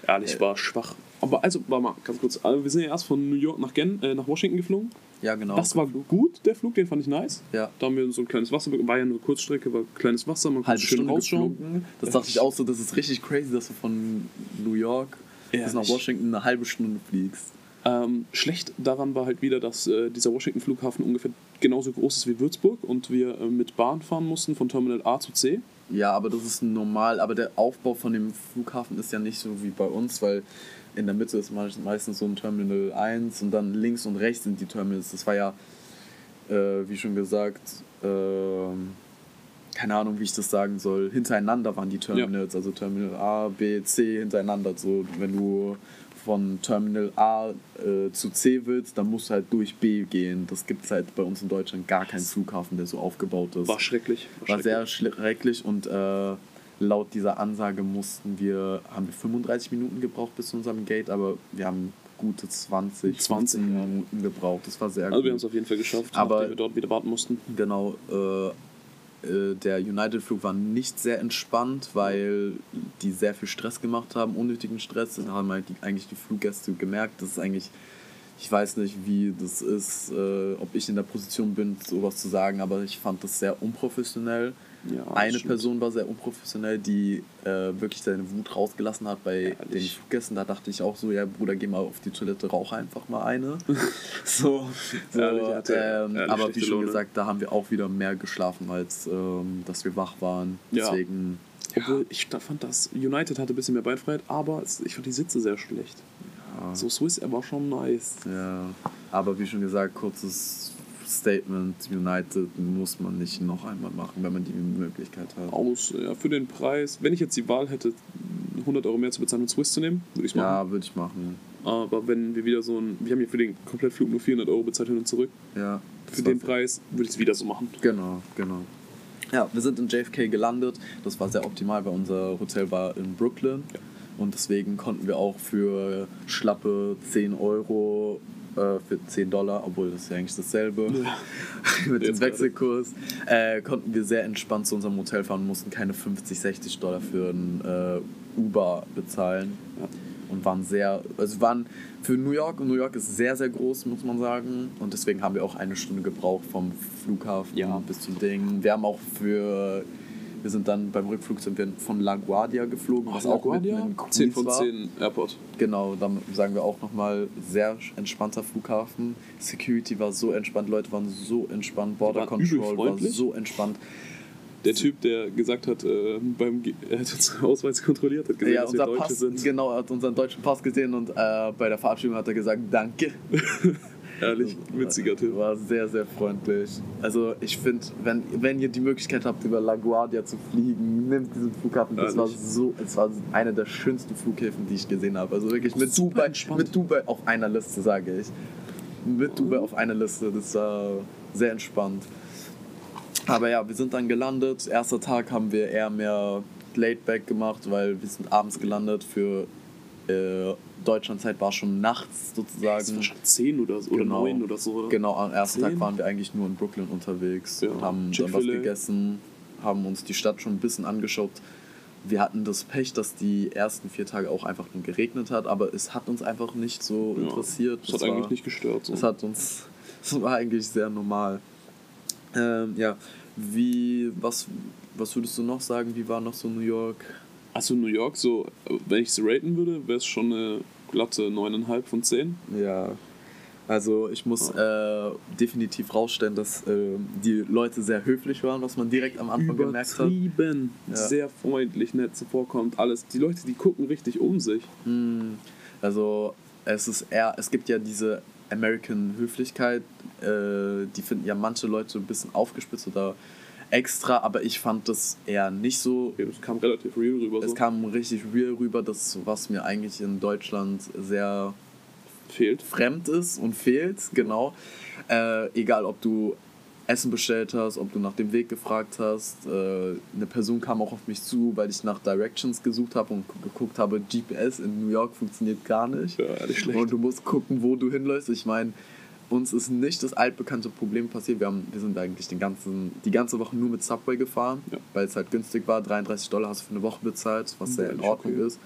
Speaker 2: Ehrlich, war schwach. Aber also, warte mal, ganz kurz. Also, wir sind ja erst von New York nach, Gen, äh, nach Washington geflogen.
Speaker 1: Ja, genau.
Speaker 2: Das war gut, der Flug, den fand ich nice.
Speaker 1: Ja.
Speaker 2: Da haben wir so ein kleines Wasser, war ja nur Kurzstrecke, war kleines Wasser, man konnte
Speaker 1: halbe
Speaker 2: schön
Speaker 1: Stunde
Speaker 2: rausschauen.
Speaker 1: geflogen. Das dachte ich auch so, das ist richtig crazy, dass du von New York bis nach. Washington eine halbe Stunde fliegst.
Speaker 2: Ähm, schlecht daran war halt wieder, dass äh, dieser Washington-Flughafen ungefähr genauso groß ist wie Würzburg und wir äh, mit Bahn fahren mussten von Terminal A zu C.
Speaker 1: Ja, aber das ist normal. Aber der Aufbau von dem Flughafen ist ja nicht so wie bei uns, weil in der Mitte ist meist- meistens so ein Terminal 1 und dann links und rechts sind die Terminals. Das war ja, äh, wie schon gesagt, ähm, keine Ahnung, wie ich das sagen soll. Hintereinander waren die Terminals, also Terminal A, B, C hintereinander. So, wenn du von Terminal A äh, zu C willst, dann musst du halt durch B gehen. Das gibt es halt bei uns in Deutschland gar keinen Flughafen, der so aufgebaut ist
Speaker 2: War schrecklich.
Speaker 1: war sehr
Speaker 2: schrecklich.
Speaker 1: schrecklich und äh, laut dieser Ansage mussten wir, haben wir 35 Minuten gebraucht bis zu unserem Gate, aber wir haben gute 20,
Speaker 2: 20,
Speaker 1: 15
Speaker 2: ja.
Speaker 1: Minuten gebraucht. Das war sehr
Speaker 2: Also wir haben
Speaker 1: gut.
Speaker 2: es auf jeden Fall geschafft,
Speaker 1: Aber-
Speaker 2: wir dort wieder warten mussten.
Speaker 1: Genau, äh, äh, der United-Flug war nicht sehr entspannt, weil die sehr viel Stress gemacht haben, unnötigen Stress. Da haben halt die, eigentlich die Fluggäste gemerkt, das ist eigentlich, ich weiß nicht, wie das ist, äh, ob ich in der Position bin, sowas zu sagen, aber ich fand das sehr unprofessionell.
Speaker 2: Ja,
Speaker 1: Eine. Person war sehr unprofessionell, die äh, wirklich seine Wut rausgelassen hat bei den
Speaker 2: Ehrlich.
Speaker 1: Fluggästen. Da dachte ich auch so, ja Bruder, geh mal auf die Toilette, rauch einfach mal eine. so, so
Speaker 2: Ehrlich,
Speaker 1: ähm,
Speaker 2: ehrlich
Speaker 1: aber wie schon
Speaker 2: Laune.
Speaker 1: gesagt, da haben wir auch wieder mehr geschlafen, als ähm, dass wir wach waren.
Speaker 2: Ja.
Speaker 1: Deswegen,
Speaker 2: Obwohl, ich fand das, United hatte ein bisschen mehr Beinfreiheit, aber ich fand die Sitze sehr schlecht.
Speaker 1: ja,
Speaker 2: So Swiss Air war schon nice.
Speaker 1: ja. Aber wie schon gesagt, kurzes Statement, United muss man nicht noch einmal machen, wenn man die Möglichkeit hat.
Speaker 2: Aus, ja, für den Preis, wenn ich jetzt die Wahl hätte, 100 Euro mehr zu bezahlen und Swiss zu nehmen, würde ich es machen.
Speaker 1: Ja, würde ich machen.
Speaker 2: Aber wenn wir wieder so ein, wir haben ja für den Komplettflug nur 400 Euro bezahlt hin und zurück.
Speaker 1: Ja,
Speaker 2: Für den Preis würde ich es wieder so machen.
Speaker 1: Genau, genau. Ja, wir sind in JFK gelandet. Das war sehr optimal, weil unser Hotel war in Brooklyn. Und deswegen konnten wir auch für schlappe 10 Euro, äh, für 10 Dollar, obwohl das ist ja eigentlich dasselbe, mit dem Wechselkurs, äh, konnten wir sehr entspannt zu unserem Hotel fahren mussten keine 50, 60 Dollar für ein äh, Uber bezahlen.
Speaker 2: Ja.
Speaker 1: Und waren sehr, also waren für New York, und New York ist sehr, sehr groß, muss man sagen. Und deswegen haben wir auch eine Stunde gebraucht vom Flughafen
Speaker 2: Ja.
Speaker 1: bis zum Ding. Wir haben auch für, wir sind dann beim Rückflug sind wir von LaGuardia geflogen, was auch mitten in Queens
Speaker 2: 10 von
Speaker 1: war.
Speaker 2: 10 Airport.
Speaker 1: Genau, dann sagen wir auch nochmal, sehr entspannter Flughafen. Security war so entspannt, Leute waren so entspannt, Border Control war so entspannt.
Speaker 2: Der Typ, der gesagt hat, äh, beim er hat unseren Ausweis kontrolliert, hat gesehen,
Speaker 1: Ja,
Speaker 2: dass wir
Speaker 1: unser
Speaker 2: Deutsche
Speaker 1: Pass,
Speaker 2: sind.
Speaker 1: genau, er hat unseren deutschen Pass gesehen und äh, bei der Verabschiedung hat er gesagt, danke.
Speaker 2: Ehrlich, witziger Typ.
Speaker 1: War sehr, sehr freundlich. Also ich finde, wenn, wenn ihr die Möglichkeit habt, über LaGuardia zu fliegen, nehmt diesen Flughafen. Das war so, es war einer der schönsten Flughäfen, die ich gesehen habe. Also wirklich mit
Speaker 2: Super
Speaker 1: Dubai,
Speaker 2: entspannt.
Speaker 1: mit Dubai auf einer Liste, sage ich. Mit Dubai auf einer Liste, das war sehr entspannt. Aber ja, wir sind dann gelandet. Erster Tag haben wir eher mehr laid back gemacht, weil wir sind abends gelandet. Für äh, Deutschlandzeit war schon nachts
Speaker 2: Es
Speaker 1: sozusagen.
Speaker 2: war schon 10 oder, so, oder
Speaker 1: Genau.
Speaker 2: 9 oder so. Oder?
Speaker 1: Genau, am ersten
Speaker 2: Zehn?
Speaker 1: Tag waren wir eigentlich nur in Brooklyn unterwegs
Speaker 2: Ja,
Speaker 1: und haben dann was gegessen, haben uns die Stadt schon ein bisschen angeschaut. Wir hatten das Pech, dass die ersten vier Tage auch einfach nur geregnet hat, aber es hat uns einfach nicht so
Speaker 2: Ja,
Speaker 1: interessiert.
Speaker 2: Das hat
Speaker 1: Es war-
Speaker 2: eigentlich nicht gestört. So.
Speaker 1: Es hat uns, es war eigentlich sehr normal. Ähm, ja, wie, was, was würdest du noch sagen? Wie war noch so New York?
Speaker 2: Also New York, so, wenn ich es raten würde, wäre es schon eine glatte 9,5 von 10.
Speaker 1: Ja, also ich muss äh, definitiv rausstellen, dass äh, die Leute sehr höflich waren, was man direkt am Anfang gemerkt hat.
Speaker 2: Übertrieben.
Speaker 1: Ja.
Speaker 2: Sehr freundlich, nett zuvorkommt, alles. Die Leute, die gucken richtig um sich.
Speaker 1: Mm, Also es ist eher, es gibt ja diese American Höflichkeit, äh, die finden ja manche Leute ein bisschen aufgespitzt oder extra, aber ich fand das eher nicht so.
Speaker 2: Ja, das kam relativ real rüber.
Speaker 1: Es
Speaker 2: so.
Speaker 1: kam richtig real rüber, das was mir eigentlich in Deutschland sehr
Speaker 2: fehlt.
Speaker 1: fremd ist und fehlt, genau. Äh, egal, ob du Essen bestellt hast, ob du nach dem Weg gefragt hast. Äh, eine Person kam auch auf mich zu, weil ich nach Directions gesucht habe und geguckt habe, GPS in New York funktioniert gar nicht.
Speaker 2: Ja, nicht schlecht.
Speaker 1: Und du musst gucken, wo du hinläufst. Ich meine, uns ist nicht das altbekannte Problem passiert. Wir, haben, wir sind eigentlich den ganzen, die ganze Woche nur mit Subway gefahren,
Speaker 2: Ja.
Speaker 1: weil es halt günstig war. 33 Dollar hast du für eine Woche bezahlt, was sehr in
Speaker 2: Ja,
Speaker 1: Ordnung
Speaker 2: okay.
Speaker 1: ist.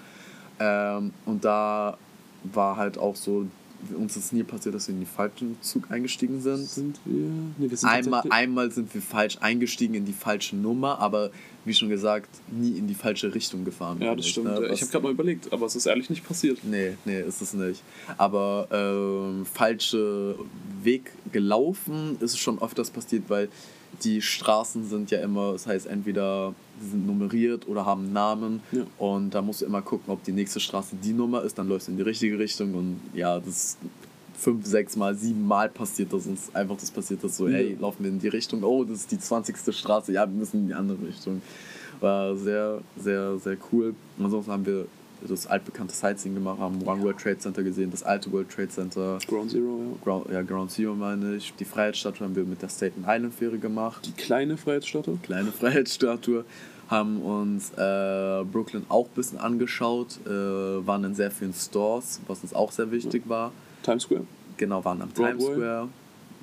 Speaker 1: Ähm, und da war halt auch so, uns ist nie passiert, dass wir in den falschen Zug eingestiegen sind.
Speaker 2: Sind wir? Nee, wir sind
Speaker 1: Einmal, einmal sind wir falsch eingestiegen in die falsche Nummer, aber wie schon gesagt, nie in die falsche Richtung gefahren.
Speaker 2: Ja, das
Speaker 1: ich,
Speaker 2: stimmt.
Speaker 1: ne?
Speaker 2: ich habe gerade mal überlegt, aber es ist ehrlich nicht passiert.
Speaker 1: Nee, nee, ist es nicht. Aber ähm, falsche Weg gelaufen ist schon öfters passiert, weil die Straßen sind ja immer, das heißt entweder die sind nummeriert oder haben Namen
Speaker 2: Ja.
Speaker 1: und da musst du immer gucken, ob die nächste Straße die Nummer ist, dann läufst du in die richtige Richtung und ja, das ist fünf, sechs Mal, sieben Mal passiert das uns einfach das passiert das so,
Speaker 2: Ja.
Speaker 1: ey, laufen wir in die Richtung, oh, das ist die 20. Straße, ja, wir müssen in die andere Richtung. War sehr, sehr, sehr cool. Ansonsten haben wir das altbekannte Sightseeing gemacht, haben One World Trade Center gesehen, das alte World Trade Center,
Speaker 2: Ground Zero, ja.
Speaker 1: Ground, ja, Ground Zero meine ich, die Freiheitsstatue haben wir mit der Staten Island Fähre gemacht,
Speaker 2: Die kleine Freiheitsstatue.
Speaker 1: kleine Freiheitsstatue, haben uns äh, Brooklyn auch ein bisschen angeschaut, äh, waren in sehr vielen Stores, was uns auch sehr wichtig war.
Speaker 2: Times Square.
Speaker 1: Genau, waren am
Speaker 2: Broadway.
Speaker 1: Times Square,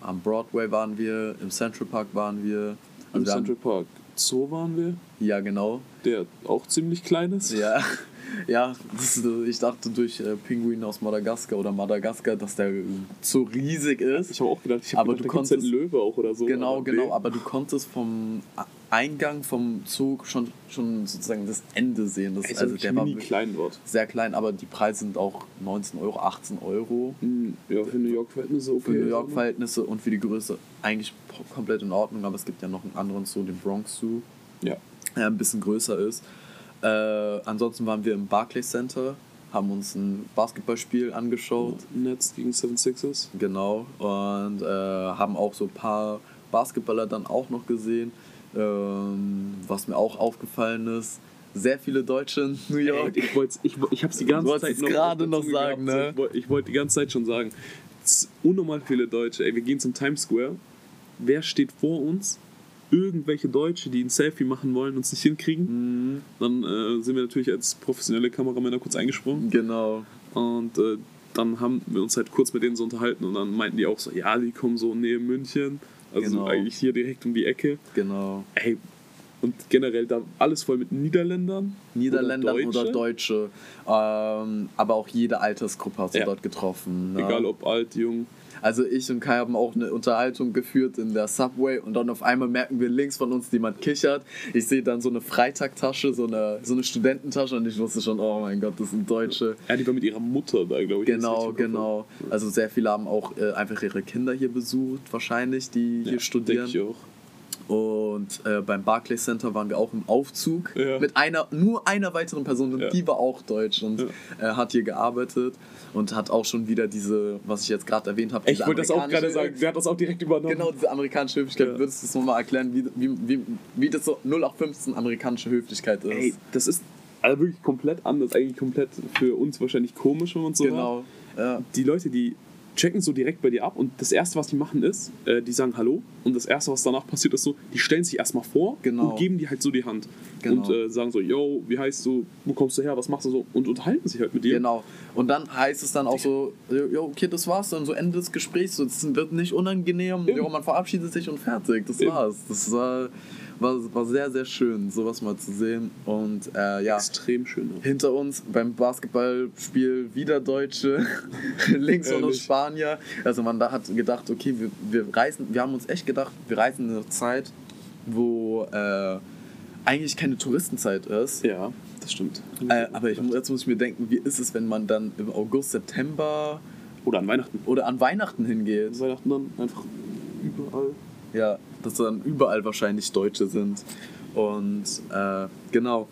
Speaker 1: am Broadway waren wir, im Central Park waren wir.
Speaker 2: Im
Speaker 1: Also haben-
Speaker 2: Central Park Zoo waren wir,
Speaker 1: Ja, genau.
Speaker 2: der auch ziemlich klein ist.
Speaker 1: Ja, ja das, ich dachte durch äh, Pinguin aus Madagaskar oder Madagaskar, dass der so riesig ist.
Speaker 2: Ich habe auch gedacht, ich habe
Speaker 1: Aber
Speaker 2: gedacht,
Speaker 1: du konntest-
Speaker 2: Löwe auch oder so.
Speaker 1: genau,
Speaker 2: aber
Speaker 1: genau,
Speaker 2: nee.
Speaker 1: aber du konntest vom Eingang vom Zug schon, schon sozusagen das Ende sehen. Das,
Speaker 2: Ey,
Speaker 1: also der war
Speaker 2: klein dort.
Speaker 1: sehr klein, aber die Preise sind auch 19 Euro, 18 Euro.
Speaker 2: Hm, Ja, für New York-Verhältnisse okay.
Speaker 1: Für New
Speaker 2: mal.
Speaker 1: York-Verhältnisse und für die Größe eigentlich komplett in Ordnung, aber es gibt ja noch einen anderen Zoo, den Bronx Zoo.
Speaker 2: Ja.
Speaker 1: der ein bisschen größer ist. Äh, ansonsten waren wir im Barclays Center, haben uns ein Basketballspiel angeschaut,
Speaker 2: Nets gegen Seven Sixers.
Speaker 1: genau, und äh, haben auch so ein paar Basketballer dann auch noch gesehen. Ähm, was mir auch aufgefallen ist, sehr viele Deutsche in New York.
Speaker 2: Ey, ich wollte ich, ich hab's die ganze Zeit noch
Speaker 1: gerade noch sagen,
Speaker 2: gehabt,
Speaker 1: ne?
Speaker 2: Ich wollte die ganze Zeit schon sagen. Unnormal viele Deutsche. Ey, wir gehen zum Times Square. Wer steht vor uns? Irgendwelche Deutsche, die ein Selfie machen wollen und es nicht hinkriegen.
Speaker 1: Mhm,
Speaker 2: Dann äh, sind wir natürlich als professionelle Kameramänner kurz eingesprungen.
Speaker 1: genau,
Speaker 2: Und äh, dann haben wir uns halt kurz mit denen so unterhalten und dann meinten die auch so, ja, die kommen so nähe München. Also
Speaker 1: Genau.
Speaker 2: eigentlich hier direkt um die Ecke.
Speaker 1: genau.
Speaker 2: Ey, und generell da alles voll mit Niederländern.
Speaker 1: Niederländer
Speaker 2: Oder
Speaker 1: oder
Speaker 2: Deutsche.
Speaker 1: Deutsche. Ähm, aber auch jede Altersgruppe hast du
Speaker 2: Ja.
Speaker 1: dort getroffen. Ne?
Speaker 2: Egal ob alt, jung.
Speaker 1: Also ich und Kai haben auch eine Unterhaltung geführt in der Subway und dann auf einmal merken wir links von uns jemand kichert. Ich sehe dann so eine Freitagtasche, so eine, so eine Studententasche und ich wusste schon, oh mein Gott, das sind Deutsche.
Speaker 2: Ja, die war mit ihrer Mutter da, glaube ich.
Speaker 1: Genau, genau. Also sehr viele haben auch äh, einfach ihre Kinder hier besucht, wahrscheinlich, die
Speaker 2: habe.
Speaker 1: hier
Speaker 2: Ja,
Speaker 1: studieren.
Speaker 2: Denke ich auch.
Speaker 1: Und äh, beim Barclays Center waren wir auch im Aufzug
Speaker 2: Ja.
Speaker 1: mit einer, nur einer weiteren Person und
Speaker 2: Ja.
Speaker 1: die war auch deutsch und äh, hat hier gearbeitet und hat auch schon wieder diese, was ich jetzt gerade erwähnt habe,
Speaker 2: Ich wollte das auch gerade sagen. Der hat das auch direkt übernommen.
Speaker 1: Genau, diese amerikanische Höflichkeit.
Speaker 2: Ja.
Speaker 1: Würdest du es nochmal erklären, wie, wie, wie, wie das so 0815 amerikanische Höflichkeit ist?
Speaker 2: Ey, das ist also wirklich komplett anders. Eigentlich komplett für uns wahrscheinlich komisch, wenn man so
Speaker 1: genau. Ja.
Speaker 2: Die Leute, die checken so direkt bei dir ab und das erste, was die machen, ist, äh, die sagen Hallo und das erste, was danach passiert, ist so, die stellen sich erstmal vor
Speaker 1: Genau.
Speaker 2: und geben dir halt so die Hand
Speaker 1: Genau.
Speaker 2: und äh, sagen so, yo, wie heißt du, wo kommst du her, was machst du so und unterhalten sich halt mit dir.
Speaker 1: Genau. Und dann heißt es dann auch so, ja, okay, das war's dann, so Ende des Gesprächs, so, es wird nicht unangenehm, ja, man verabschiedet sich und fertig, das
Speaker 2: Eben.
Speaker 1: war's. Das war, war, war sehr, sehr schön, sowas mal zu sehen. Und äh, ja,
Speaker 2: Extrem schön.
Speaker 1: Hinter uns beim Basketballspiel wieder Deutsche, links von uns. Spanier. Also man da hat gedacht, okay, wir, wir reisen, wir haben uns echt gedacht, wir reisen in eine Zeit, wo äh, eigentlich keine Touristenzeit ist.
Speaker 2: Ja, das stimmt.
Speaker 1: Äh, aber ich, jetzt muss ich mir denken, wie ist es, wenn man dann im August, September
Speaker 2: Oder an Weihnachten.
Speaker 1: oder an Weihnachten hingeht?
Speaker 2: Weihnachten dann einfach überall.
Speaker 1: Ja, dass dann überall wahrscheinlich Deutsche sind. Und äh, genau.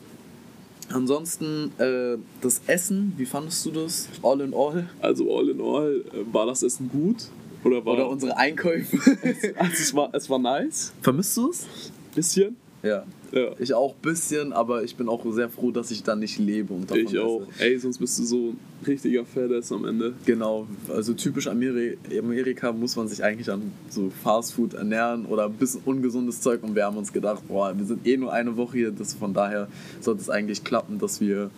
Speaker 1: Ansonsten äh, das Essen, wie fandest du das? All in all?
Speaker 2: Also all in all, äh, war das Essen gut? Oder war
Speaker 1: Oder unsere Einkäufe?
Speaker 2: also es war es war nice,
Speaker 1: Vermisst du es?
Speaker 2: bisschen.
Speaker 1: Ja.
Speaker 2: Ja.
Speaker 1: Ich auch ein bisschen, aber ich bin auch sehr froh, dass ich da nicht lebe und davon
Speaker 2: Ich auch.
Speaker 1: esse.
Speaker 2: Ey, sonst bist du so ein richtiger Fadass am Ende.
Speaker 1: Genau, also typisch Ameri Amerika muss man sich eigentlich an so Fastfood ernähren oder ein bisschen ungesundes Zeug und wir haben uns gedacht, boah, wir sind eh nur eine Woche hier, das, von daher sollte es eigentlich klappen, dass wir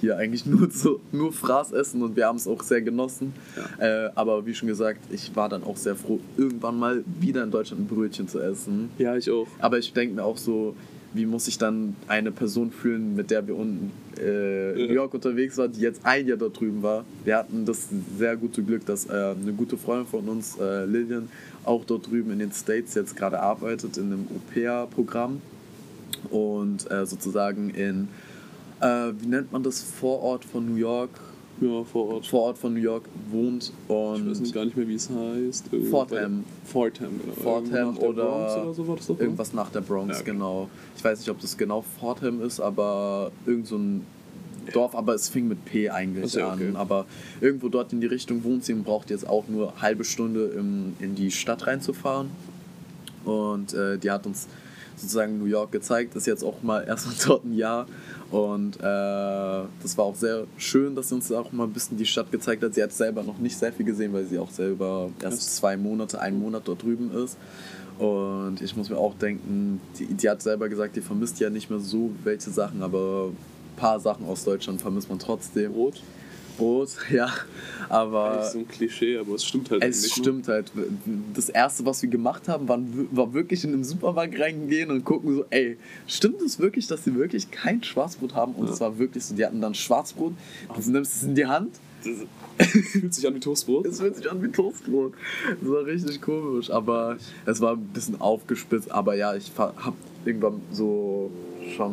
Speaker 1: hier eigentlich nur, so, nur Fraß essen und wir haben es auch sehr genossen. Äh, aber wie schon gesagt, ich war dann auch sehr froh, irgendwann mal wieder in Deutschland ein Brötchen zu essen.
Speaker 2: Ja, ich auch.
Speaker 1: Aber ich denke mir auch so, wie muss sich dann eine Person fühlen, mit der wir unten äh, in. New York unterwegs waren, die jetzt ein Jahr dort drüben war. Wir hatten das sehr gute Glück, dass äh, eine gute Freundin von uns, äh, Lillian, auch dort drüben in den States jetzt gerade arbeitet in einem Au-pair-Programm und äh, sozusagen in, äh, wie nennt man das, Vorort von New York,
Speaker 2: Ja, vor Ort.
Speaker 1: Vorort von New York wohnt
Speaker 2: Ich weiß
Speaker 1: und
Speaker 2: nicht gar nicht mehr, wie es heißt. Irgendwo
Speaker 1: Fordham.
Speaker 2: Fordham, genau.
Speaker 1: Fordham oder
Speaker 2: oder so ne?
Speaker 1: Irgendwas nach der Bronx,
Speaker 2: Ja, okay.
Speaker 1: genau. Ich weiß nicht, ob das genau Fordham ist, aber irgend so ein Dorf, aber es fing mit P eigentlich
Speaker 2: so, okay.
Speaker 1: an. Aber irgendwo dort in die Richtung wohnt sie und braucht jetzt auch nur eine halbe Stunde im, in die Stadt reinzufahren. Und äh, die hat uns sozusagen New York gezeigt, ist jetzt auch mal erstmal dort ein Jahr. Und äh, das war auch sehr schön, dass sie uns auch mal ein bisschen die Stadt gezeigt hat. Sie hat selber noch nicht sehr viel gesehen, weil sie auch selber erst zwei Monate, einen Monat dort drüben ist. Und ich muss mir auch denken, die, die hat selber gesagt, die vermisst ja nicht mehr so welche Sachen, aber ein paar Sachen aus Deutschland vermisst man trotzdem.
Speaker 2: Brot.
Speaker 1: Brot, ja. Aber
Speaker 2: Eigentlich so ein Klischee, aber es stimmt halt
Speaker 1: es
Speaker 2: eigentlich, ne?
Speaker 1: stimmt halt. Das erste, was wir gemacht haben, war, war wirklich in den Supermarkt reingehen und gucken so, ey, stimmt es wirklich, dass sie wirklich kein Schwarzbrot haben? Und
Speaker 2: Ja.
Speaker 1: es war wirklich so, die hatten dann Schwarzbrot, du nimmst es in die Hand,
Speaker 2: Das fühlt sich an wie Toastbrot.
Speaker 1: es fühlt sich an wie Toastbrot. Das war richtig komisch, aber es war ein bisschen aufgespitzt. Aber ja, ich habe irgendwann so schon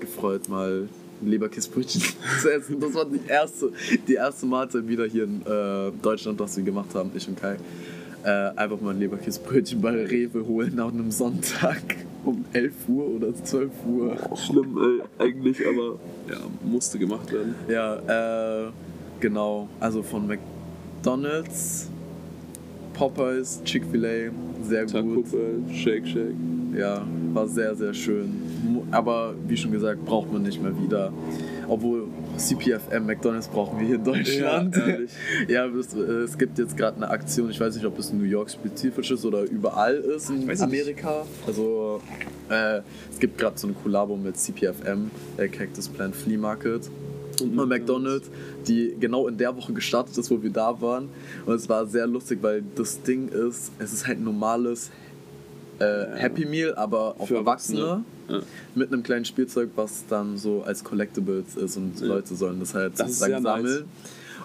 Speaker 1: gefreut, mal ein Leberkissbrötchen zu essen. Das war die erste, die erste Mahlzeit wieder hier in äh, Deutschland, was wir gemacht haben, ich und Kai. Äh, einfach mal ein Leberkissbrötchen bei Rewe holen nach einem Sonntag um 11 Uhr oder 12 Uhr.
Speaker 2: Schlimm, ey, eigentlich, aber ja, musste gemacht werden.
Speaker 1: Ja, äh, genau. Also von McDonalds, Popeyes, Chick-fil-A, sehr
Speaker 2: Taco
Speaker 1: gut.
Speaker 2: Bell, Shake Shake.
Speaker 1: Ja, war sehr, sehr schön. Aber wie schon gesagt, braucht man nicht mehr wieder. Obwohl CPFM, McDonalds brauchen wir hier in Deutschland.
Speaker 2: Ja.
Speaker 1: Ja, es, es gibt jetzt gerade eine Aktion, ich weiß nicht, ob es New York spezifisch ist oder überall ist in
Speaker 2: weiß nicht.
Speaker 1: Amerika. Also äh, es gibt gerade so eine Kollabo mit CPFM, äh, Cactus Plant Flea Market
Speaker 2: Und
Speaker 1: und McDonald's, die genau in der Woche gestartet ist, wo wir da waren. Und es war sehr lustig, weil das Ding ist, es ist halt ein normales äh, Happy Meal, aber auf
Speaker 2: Für
Speaker 1: Erwachsene.
Speaker 2: Ja.
Speaker 1: Mit einem kleinen Spielzeug, was dann so als Collectibles ist und
Speaker 2: Ja.
Speaker 1: Leute sollen das halt
Speaker 2: Das
Speaker 1: sozusagen
Speaker 2: sehr nice.
Speaker 1: sammeln.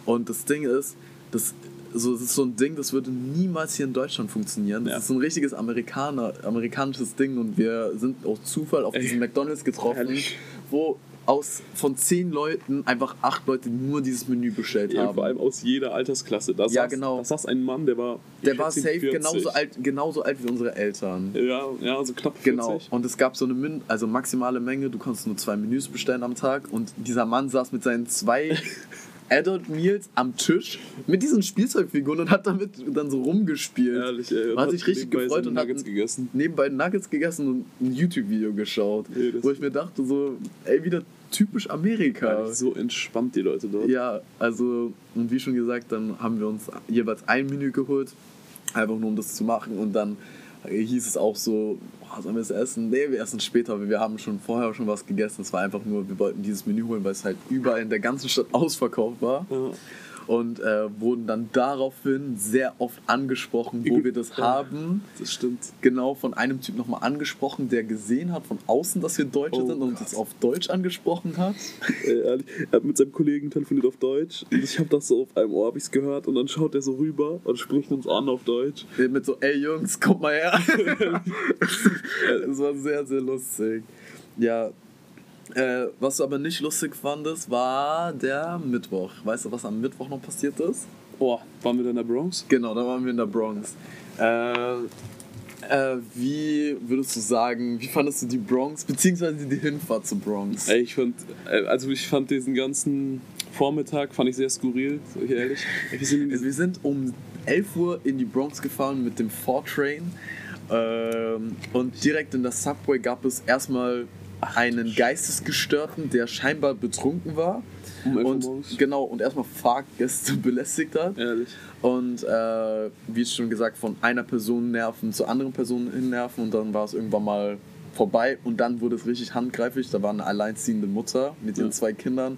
Speaker 1: Und das Ding ist, das, so, das ist so ein Ding, das würde niemals hier in Deutschland funktionieren. Das
Speaker 2: Ja.
Speaker 1: ist so ein richtiges Amerikaner, amerikanisches Ding und wir sind aus Zufall auf
Speaker 2: Ey.
Speaker 1: diesen McDonalds getroffen,
Speaker 2: Ehrlich.
Speaker 1: wo aus von zehn Leuten einfach acht Leute nur dieses Menü bestellt
Speaker 2: Ja,
Speaker 1: haben.
Speaker 2: vor allem aus jeder Altersklasse. Da
Speaker 1: Ja,
Speaker 2: saß,
Speaker 1: genau.
Speaker 2: Da saß ein Mann, der war.
Speaker 1: Der war safe
Speaker 2: ihn 40.
Speaker 1: genauso alt, genauso alt wie unsere Eltern.
Speaker 2: Ja, ja, also knapp 40.
Speaker 1: Genau. Und es gab so eine Min also maximale Menge, du konntest nur zwei Menüs bestellen am Tag und dieser Mann saß mit seinen zwei Adult Meals am Tisch mit diesen Spielzeugfiguren und hat damit dann so rumgespielt.
Speaker 2: Ehrlich, ey.
Speaker 1: Und hat sich richtig gefreut und hat
Speaker 2: Nuggets gegessen.
Speaker 1: nebenbei Nuggets gegessen und ein YouTube-Video geschaut,
Speaker 2: Ja, das-
Speaker 1: wo ich mir dachte so, ey, wieder typisch Amerika.
Speaker 2: Ehrlich, So entspannt die Leute dort.
Speaker 1: Ja, also, und wie schon gesagt, dann haben wir uns jeweils ein Menü geholt, einfach nur um das zu machen. Und dann hieß es auch so, boah, sollen wir es essen? Nee, wir essen später, wir haben schon vorher schon was gegessen. Es war einfach nur, wir wollten dieses Menü holen, weil es halt überall in der ganzen Stadt ausverkauft war.
Speaker 2: Ja.
Speaker 1: Und äh, wurden dann daraufhin sehr oft angesprochen, wo wir das haben.
Speaker 2: Das stimmt.
Speaker 1: Genau von einem Typ nochmal angesprochen, der gesehen hat von außen, dass wir Deutsche
Speaker 2: Oh
Speaker 1: sind und
Speaker 2: Gott.
Speaker 1: uns auf Deutsch angesprochen hat.
Speaker 2: Ey, ehrlich, er hat mit seinem Kollegen telefoniert auf Deutsch. Und ich habe das so auf einem Ohr hab ich's gehört und dann schaut er so rüber und spricht uns an auf Deutsch.
Speaker 1: Mit so, ey Jungs, kommt mal her. das war sehr, sehr lustig. Ja, äh, was du aber nicht lustig fandest, war der Mittwoch. Weißt du, was am Mittwoch noch passiert ist?
Speaker 2: Oh, waren wir da in der Bronx?
Speaker 1: Genau, da waren wir in der Bronx. Äh, Äh, wie würdest du sagen, wie fandest du die Bronx, beziehungsweise die Hinfahrt zur Bronx?
Speaker 2: Ich fand, äh, also ich fand diesen ganzen Vormittag fand ich sehr skurril, sag ich ehrlich. Wir sind,
Speaker 1: Also wir sind um 11 Uhr in die Bronx gefahren mit dem 4-Train ähm, und direkt in der Subway gab es erstmal einen Geistesgestörten, der scheinbar betrunken war
Speaker 2: Um 11 Uhr
Speaker 1: und
Speaker 2: morgens?
Speaker 1: genau und erstmal Fahrgäste belästigt hat
Speaker 2: ehrlich.
Speaker 1: und äh, wie schon gesagt von einer Person nerven zu anderen Personen hin nerven und dann war es irgendwann mal vorbei und dann wurde es richtig handgreiflich. Da war eine alleinziehende Mutter mit ihren
Speaker 2: Ja.
Speaker 1: zwei Kindern.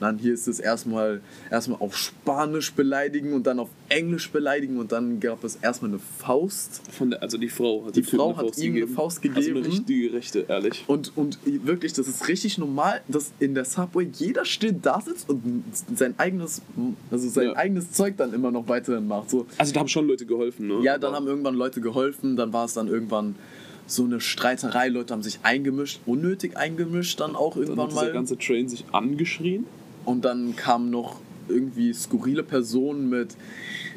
Speaker 1: Dann hier ist es erstmal erstmal auf Spanisch beleidigen und dann auf Englisch beleidigen und dann gab es erstmal eine Faust.
Speaker 2: Von der, also die Frau hat
Speaker 1: Die Frau
Speaker 2: eine
Speaker 1: hat
Speaker 2: Faust
Speaker 1: ihm eine
Speaker 2: gegeben.
Speaker 1: Faust
Speaker 2: Also
Speaker 1: gegeben.
Speaker 2: eine richtige Rechte, ehrlich.
Speaker 1: Und, und wirklich, das ist richtig normal, dass in der Subway jeder still da sitzt und sein eigenes, also sein
Speaker 2: Ja.
Speaker 1: eigenes Zeug dann immer noch weiterhin macht. So,
Speaker 2: Also da haben schon Leute geholfen, ne?
Speaker 1: Ja, dann
Speaker 2: Aber-
Speaker 1: haben irgendwann Leute geholfen, dann war es dann irgendwann so eine Streiterei, Leute haben sich eingemischt, unnötig eingemischt dann auch
Speaker 2: dann
Speaker 1: irgendwann
Speaker 2: hat dieser
Speaker 1: mal.
Speaker 2: ganze Train sich angeschrien.
Speaker 1: Und dann kamen noch irgendwie skurrile Personen mit,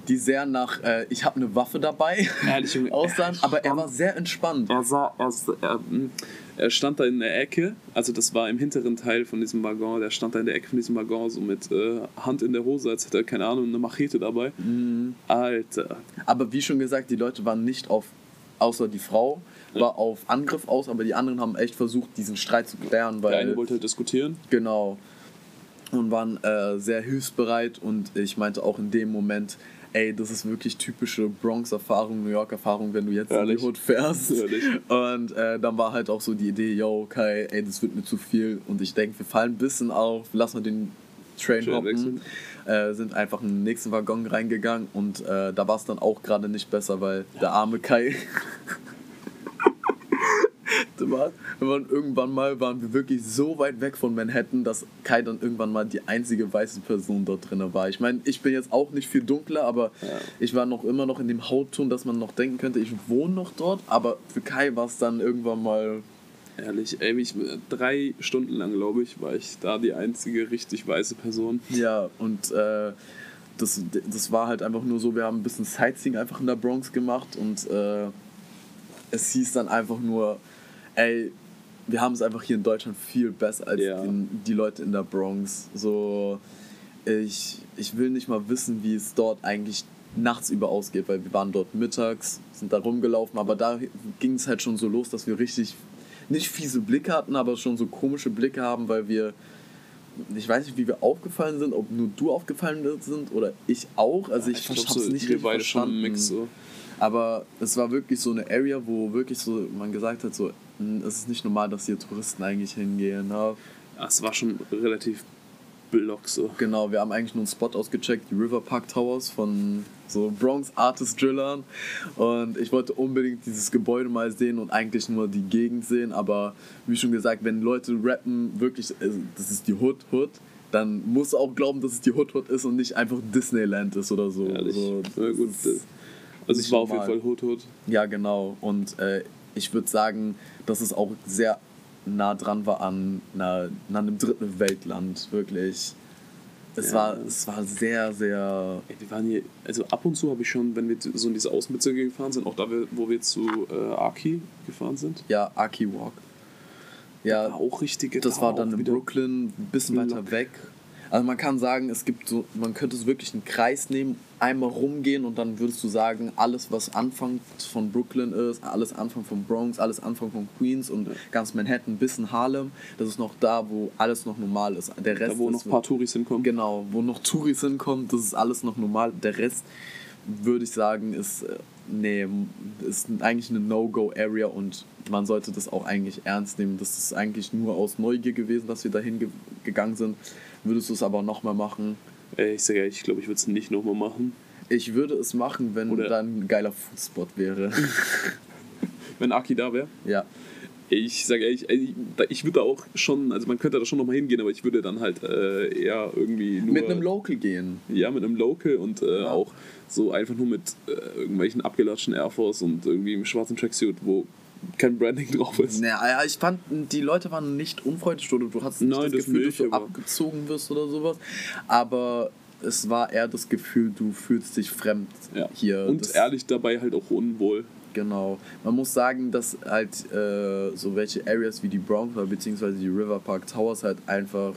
Speaker 1: die sehr nach, äh, ich habe eine Waffe dabei,
Speaker 2: Ehrlich,
Speaker 1: aussahen, aber er war sehr entspannt.
Speaker 2: Er sah, er, er, mm, er stand da in der Ecke, also das war im hinteren Teil von diesem Waggon, der stand da in der Ecke von diesem Waggon so mit äh, Hand in der Hose, als hätte er, keine Ahnung, eine Machete dabei.
Speaker 1: Mhm.
Speaker 2: Alter.
Speaker 1: Aber wie schon gesagt, die Leute waren nicht auf, außer die Frau, war auf Angriff aus, aber die anderen haben echt versucht, diesen Streit zu klären, weil...
Speaker 2: Der eine wollte halt diskutieren.
Speaker 1: Genau. Und waren äh, sehr hilfsbereit und ich meinte auch in dem Moment, ey, das ist wirklich typische Bronx-Erfahrung, New York-Erfahrung, wenn du jetzt in
Speaker 2: Ehrlich?
Speaker 1: die Hood fährst.
Speaker 2: Ehrlich?
Speaker 1: Und äh, dann war halt auch so die Idee, yo, Kai, ey, das wird mir zu viel und ich denke, wir fallen ein bisschen auf, lass mal den Train
Speaker 2: Train
Speaker 1: hoppen.
Speaker 2: wechseln.
Speaker 1: Äh, sind einfach in den nächsten Waggon reingegangen und äh, da war es dann auch gerade nicht besser, weil der arme Kai waren, wir waren irgendwann mal, waren wir wirklich so weit weg von Manhattan, dass Kai dann irgendwann mal die einzige weiße Person dort drin war. Ich meine, ich bin jetzt auch nicht viel dunkler, aber
Speaker 2: Ja.
Speaker 1: ich war noch immer noch in dem Hautton, dass man noch denken könnte, ich wohne noch dort, aber für Kai war es dann irgendwann mal,
Speaker 2: Ehrlich, ey, ich, drei Stunden lang, glaube ich, war ich da die einzige richtig weiße Person.
Speaker 1: ja, und äh, das, das war halt einfach nur so, wir haben ein bisschen Sightseeing einfach in der Bronx gemacht und äh, es hieß dann einfach nur, ey, wir haben es einfach hier in Deutschland viel besser als
Speaker 2: Ja.
Speaker 1: die, die Leute in der Bronx. So, ich, ich will nicht mal wissen, wie es dort eigentlich nachts über ausgeht, weil wir waren dort mittags, sind da rumgelaufen, aber da ging es halt schon so los, dass wir richtig nicht fiese Blicke hatten, aber schon so komische Blicke haben, weil wir ich weiß nicht, wie wir aufgefallen sind, ob nur du aufgefallen sind oder ich auch. Also ich,
Speaker 2: glaub,
Speaker 1: hab's
Speaker 2: so,
Speaker 1: nicht
Speaker 2: wir
Speaker 1: richtig
Speaker 2: beide schon
Speaker 1: verstanden.
Speaker 2: im Mix so.
Speaker 1: Aber es war wirklich so eine Area, wo wirklich so man gesagt hat, so "Hm, es ist nicht normal, dass hier Touristen eigentlich hingehen. Ne?
Speaker 2: Ja, es war schon relativ block so.
Speaker 1: Genau, wir haben eigentlich nur einen Spot ausgecheckt, die River Park Towers von so Bronx Artist Drillern. Und ich wollte unbedingt dieses Gebäude mal sehen und eigentlich nur die Gegend sehen. Aber wie schon gesagt, wenn Leute rappen, wirklich, äh, das ist die Hood Hood, dann musst du auch glauben, dass es die Hood Hood ist und nicht einfach Disneyland ist oder so.
Speaker 2: Ehrlich.
Speaker 1: so
Speaker 2: Ja, gut,
Speaker 1: das
Speaker 2: Also es war auf jeden. Fall Hut Hut.
Speaker 1: ja, genau. Und äh, ich würde sagen, dass es auch sehr nah dran war an, einer, an einem dritten Weltland, wirklich. Es,
Speaker 2: Ja.
Speaker 1: war, es war sehr, sehr.
Speaker 2: Ey, wir waren hier, also ab und zu habe ich schon, wenn wir so in diese Außenbezirke gefahren sind, auch da, wo wir zu äh, Aki gefahren sind,
Speaker 1: Ja, Aki Walk. Ja,
Speaker 2: auch richtige
Speaker 1: das
Speaker 2: da
Speaker 1: war dann in Brooklyn, ein bisschen weiter weg. Also man kann sagen, es gibt so, man könnte es wirklich einen Kreis nehmen, einmal rumgehen und dann würdest du sagen, alles was Anfang von Brooklyn ist, alles Anfang von Bronx, alles Anfang von Queens und ganz Manhattan bis in Harlem, das ist noch da, wo alles noch normal ist. Der Rest
Speaker 2: Da, wo
Speaker 1: ist
Speaker 2: noch ein paar Touris hinkommen.
Speaker 1: Genau, wo noch Touris hinkommen, das ist alles noch normal. Der Rest, würde ich sagen, ist, äh, nee, ist eigentlich eine No-Go-Area und man sollte das auch eigentlich ernst nehmen. Das ist eigentlich nur aus Neugier gewesen, dass wir dahin ge gegangen sind. Würdest du es aber nochmal machen?
Speaker 2: Ich sage ehrlich, ich glaube, ich würde es nicht nochmal machen.
Speaker 1: Ich würde es machen, wenn
Speaker 2: Oder-
Speaker 1: da ein geiler Foodspot wäre.
Speaker 2: Wenn Aki da wäre.
Speaker 1: ja.
Speaker 2: Ich sage ehrlich, da- ich würde da auch schon, also man könnte da schon nochmal hingehen, aber ich würde dann halt äh, eher irgendwie nur...
Speaker 1: Mit einem Local gehen.
Speaker 2: Ja, mit einem Local und äh,
Speaker 1: Ja.
Speaker 2: auch so einfach nur mit äh, irgendwelchen abgelatschten Air Force und irgendwie im schwarzen Tracksuit, wo kein Branding drauf ist.
Speaker 1: Naja, ich fand, die Leute waren nicht unfreundlich oder du hattest nicht
Speaker 2: Nein,
Speaker 1: das
Speaker 2: das
Speaker 1: Gefühl,
Speaker 2: nicht,
Speaker 1: dass du abgezogen wirst oder sowas. Aber es war eher das Gefühl, du fühlst dich fremd
Speaker 2: Ja.
Speaker 1: hier.
Speaker 2: Und
Speaker 1: das,
Speaker 2: ehrlich dabei halt auch unwohl.
Speaker 1: Genau. Man muss sagen, dass halt äh, so welche Areas wie die oder beziehungsweise die River Park Towers halt einfach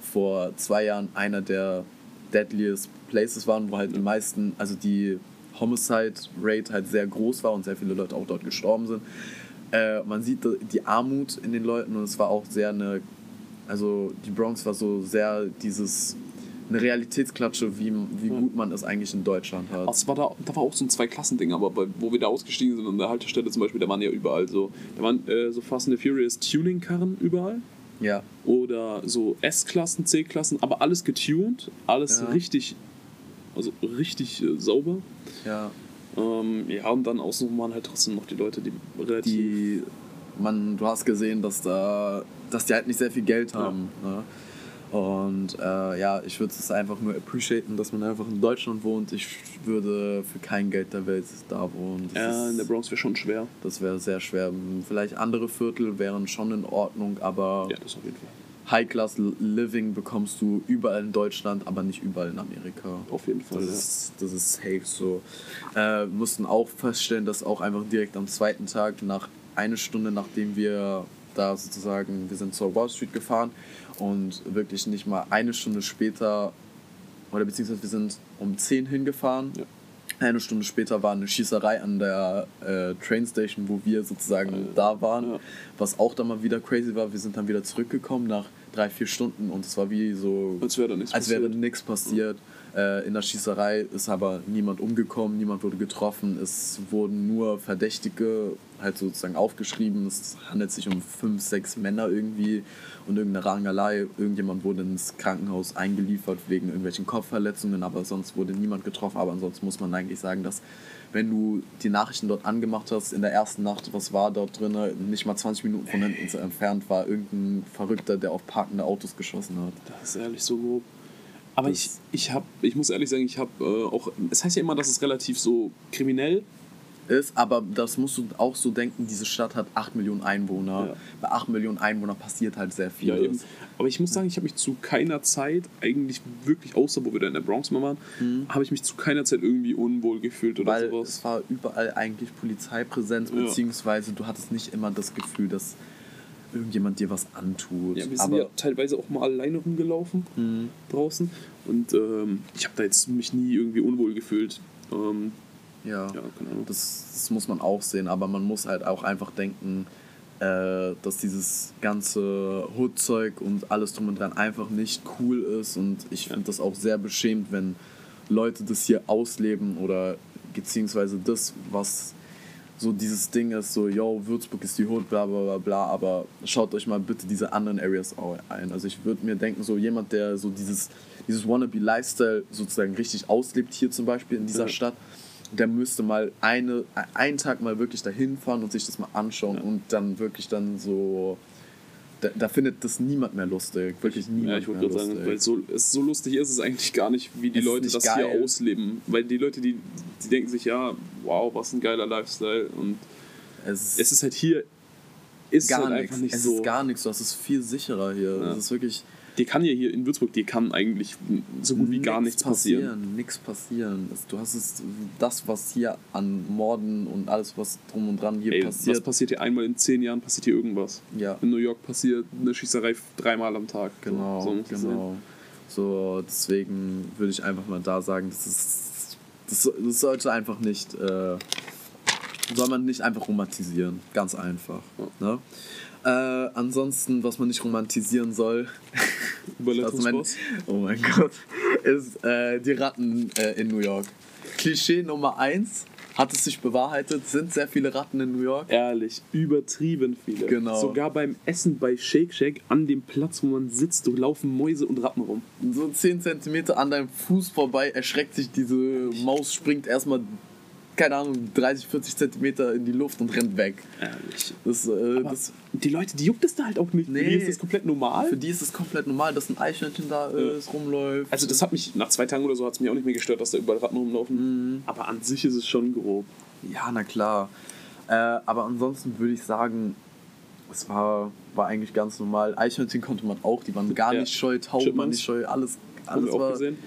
Speaker 1: vor zwei Jahren einer der deadliest Places waren, wo halt die meisten, also die Homicide Rate halt sehr groß war und sehr viele Leute auch dort gestorben sind. Äh, man sieht die Armut in den Leuten und es war auch sehr eine, also die Bronx war so sehr dieses eine Realitätsklatsche, wie, wie gut man es eigentlich in Deutschland hat.
Speaker 2: Also es war da, da war auch so ein Zwei-Klassen-Ding, aber bei, wo wir da ausgestiegen sind an der Haltestelle zum Beispiel, da waren ja überall so, da waren äh, so Fast and the Furious Tuning-Karren überall.
Speaker 1: Ja.
Speaker 2: Oder so S-Klassen, C-Klassen, aber alles getuned, alles
Speaker 1: Ja.
Speaker 2: richtig, also richtig äh, sauber.
Speaker 1: Ja.
Speaker 2: Ähm, ja, und dann außenrum waren halt trotzdem noch die Leute, die relativ.
Speaker 1: die man, du hast gesehen, dass da, dass die halt nicht sehr viel Geld
Speaker 2: Ja.
Speaker 1: haben. Ne? Und äh, ja, ich würde es einfach nur appreciaten, dass man einfach in Deutschland wohnt. Ich würde für kein Geld der Welt da wohnen. Das,
Speaker 2: ja, in der
Speaker 1: ist-
Speaker 2: Bronx wäre schon schwer.
Speaker 1: das wäre sehr schwer. Vielleicht andere Viertel wären schon in Ordnung, aber
Speaker 2: Ja, das auf jeden Fall.
Speaker 1: High-Class Living bekommst du überall in Deutschland, aber nicht überall in Amerika.
Speaker 2: Auf jeden Fall.
Speaker 1: Das
Speaker 2: ja.
Speaker 1: ist, das ist safe so. Äh, mussten auch feststellen, dass auch einfach direkt am zweiten Tag, nach eine Stunde nachdem wir da sozusagen, wir sind zur Wall Street gefahren und wirklich nicht mal eine Stunde später, oder beziehungsweise wir sind um 10 hingefahren.
Speaker 2: Ja.
Speaker 1: Eine Stunde später war eine Schießerei an der äh, Train Station, wo wir sozusagen da waren.
Speaker 2: ja.
Speaker 1: Was auch dann mal wieder crazy war, wir sind dann wieder zurückgekommen nach drei, vier Stunden und es war wie so
Speaker 2: Als wäre da nichts
Speaker 1: als wäre
Speaker 2: passiert.
Speaker 1: passiert. Äh, in der Schießerei ist aber niemand umgekommen, niemand wurde getroffen. Es wurden nur Verdächtige halt sozusagen aufgeschrieben. Es handelt sich um fünf, sechs Männer irgendwie und irgendeine Rangelei. Irgendjemand wurde ins Krankenhaus eingeliefert wegen irgendwelchen Kopfverletzungen, aber sonst wurde niemand getroffen. Aber ansonsten muss man eigentlich sagen, dass wenn du die Nachrichten dort angemacht hast, in der ersten Nacht, was war dort drin, nicht mal 20 Minuten von hinten entfernt war irgendein Verrückter, der auf parkende Autos geschossen hat.
Speaker 2: Das ist ehrlich so grob. Aber
Speaker 1: Das-
Speaker 2: ich, ich, hab, ich muss ehrlich sagen, ich habe äh, auch. Es heißt ja immer, dass es relativ so kriminell
Speaker 1: ist, aber das musst du auch so denken, diese Stadt hat 8 Millionen Einwohner.
Speaker 2: Ja.
Speaker 1: Bei 8 Millionen Einwohnern passiert halt sehr viel.
Speaker 2: Ja. Aber ich muss sagen, ich habe mich zu keiner Zeit, eigentlich wirklich, außer wo wir da in der Bronx mal waren, habe ich mich zu keiner Zeit irgendwie unwohl gefühlt oder
Speaker 1: Weil
Speaker 2: sowas.
Speaker 1: es war überall eigentlich Polizeipräsenz,
Speaker 2: Ja.
Speaker 1: beziehungsweise du hattest nicht immer das Gefühl, dass irgendjemand dir was antut.
Speaker 2: Ja, wir sind
Speaker 1: aber
Speaker 2: ja teilweise auch mal alleine rumgelaufen
Speaker 1: Mhm.
Speaker 2: draußen und ähm, ich habe da jetzt mich nie irgendwie unwohl gefühlt. Ähm,
Speaker 1: ja,
Speaker 2: ja, Ahnung.
Speaker 1: das, das muss man auch sehen, aber man muss halt auch einfach denken, äh, dass dieses ganze Hood-Zeug und alles drum und dran einfach nicht cool ist und ich
Speaker 2: Ja.
Speaker 1: finde das auch sehr beschämt, wenn Leute das hier ausleben oder beziehungsweise das, was so dieses Ding ist, so, yo, Würzburg ist die Hood, bla bla bla bla, aber schaut euch mal bitte diese anderen Areas auch ein. Also ich würde mir denken, so jemand, der so dieses, dieses Wannabe-Lifestyle sozusagen richtig auslebt, hier zum Beispiel in dieser
Speaker 2: Ja.
Speaker 1: Stadt, der müsste mal eine, einen Tag mal wirklich dahin fahren und sich das mal anschauen
Speaker 2: Ja.
Speaker 1: und dann wirklich dann so, da, da findet das niemand mehr lustig, wirklich niemand
Speaker 2: Ja, ich wollte
Speaker 1: mehr
Speaker 2: gerade
Speaker 1: lustig.
Speaker 2: sagen, weil so, es so lustig ist es eigentlich gar nicht, wie die
Speaker 1: Es
Speaker 2: Leute das
Speaker 1: geil.
Speaker 2: hier ausleben. Weil die Leute, die, die denken sich, ja, wow, was ein geiler Lifestyle. Und
Speaker 1: es ist,
Speaker 2: es ist halt hier, ist
Speaker 1: gar
Speaker 2: halt
Speaker 1: nichts,
Speaker 2: nicht
Speaker 1: es
Speaker 2: so.
Speaker 1: ist gar nichts, das ist viel sicherer hier.
Speaker 2: Ja.
Speaker 1: Es ist wirklich
Speaker 2: dir kann ja hier in Würzburg, dir kann eigentlich so gut wie gar nichts passieren.
Speaker 1: Nichts passieren. Es- Du hast es, das, was hier an Morden und alles, was drum und dran hier
Speaker 2: Ey, was
Speaker 1: passiert.
Speaker 2: passiert hier einmal in zehn Jahren, passiert hier irgendwas.
Speaker 1: ja,
Speaker 2: In New York passiert eine Schießerei dreimal am Tag.
Speaker 1: genau,
Speaker 2: So, so
Speaker 1: genau. So, deswegen würde ich einfach mal da sagen, das ist, das, das sollte einfach nicht, äh, soll man nicht einfach romantisieren. Ganz einfach. Ne? Äh, ansonsten, was man nicht romantisieren soll,
Speaker 2: Überleitungsboss.
Speaker 1: oh mein Gott, ist äh, die Ratten äh, in New York. Klischee Nummer 1 hat es sich bewahrheitet, sind sehr viele Ratten in New York.
Speaker 2: Ehrlich, übertrieben viele.
Speaker 1: Genau.
Speaker 2: Sogar beim Essen bei Shake Shack, an dem Platz, wo man sitzt, laufen Mäuse und Ratten rum.
Speaker 1: So 10 cm an deinem Fuß vorbei erschreckt sich diese Maus, springt erstmal, keine Ahnung, 30, 40 cm in die Luft und rennt weg.
Speaker 2: Ehrlich.
Speaker 1: Das, äh,
Speaker 2: Aber
Speaker 1: das,
Speaker 2: die Leute, die juckt es da halt auch nicht. Für
Speaker 1: Nee.
Speaker 2: die ist das komplett normal.
Speaker 1: für die ist es komplett normal, dass ein Eichhörnchen da ist, rumläuft.
Speaker 2: Also das hat mich, nach zwei Tagen oder so hat es mich auch nicht mehr gestört, dass da überall Ratten rumlaufen.
Speaker 1: Mhm.
Speaker 2: Aber an sich ist es schon grob.
Speaker 1: Ja, na klar. Äh, aber ansonsten würde ich sagen, es war, war eigentlich ganz normal. Eichhörnchen konnte man auch, die waren gar
Speaker 2: Ja.
Speaker 1: nicht scheu, Tauben waren nicht scheu, alles, alles war,
Speaker 2: gesehen.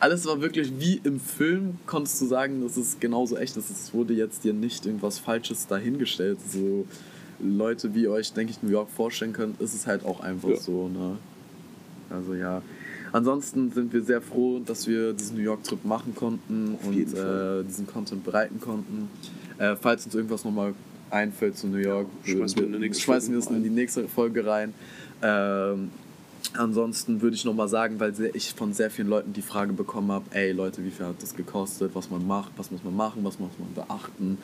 Speaker 1: Alles war wirklich wie im Film, konntest du sagen, dass es genauso echt ist. Es wurde jetzt dir nicht irgendwas Falsches dahingestellt. So Leute, wie euch, denke ich, New York vorstellen könnt, ist es halt auch einfach
Speaker 2: Ja.
Speaker 1: so. Ne? Also ja. Ansonsten sind wir sehr froh, dass wir diesen New York-Trip machen konnten und äh, diesen Content bereiten konnten. Äh, falls uns irgendwas nochmal einfällt zu New York,
Speaker 2: schmeißen wir nächste
Speaker 1: schmeißen wir es in die nächste Folge rein. Ähm, ansonsten würde ich nochmal sagen, weil ich von sehr vielen Leuten die Frage bekommen habe, ey Leute, wie viel hat das gekostet, was man macht, was muss man machen, was muss man beachten.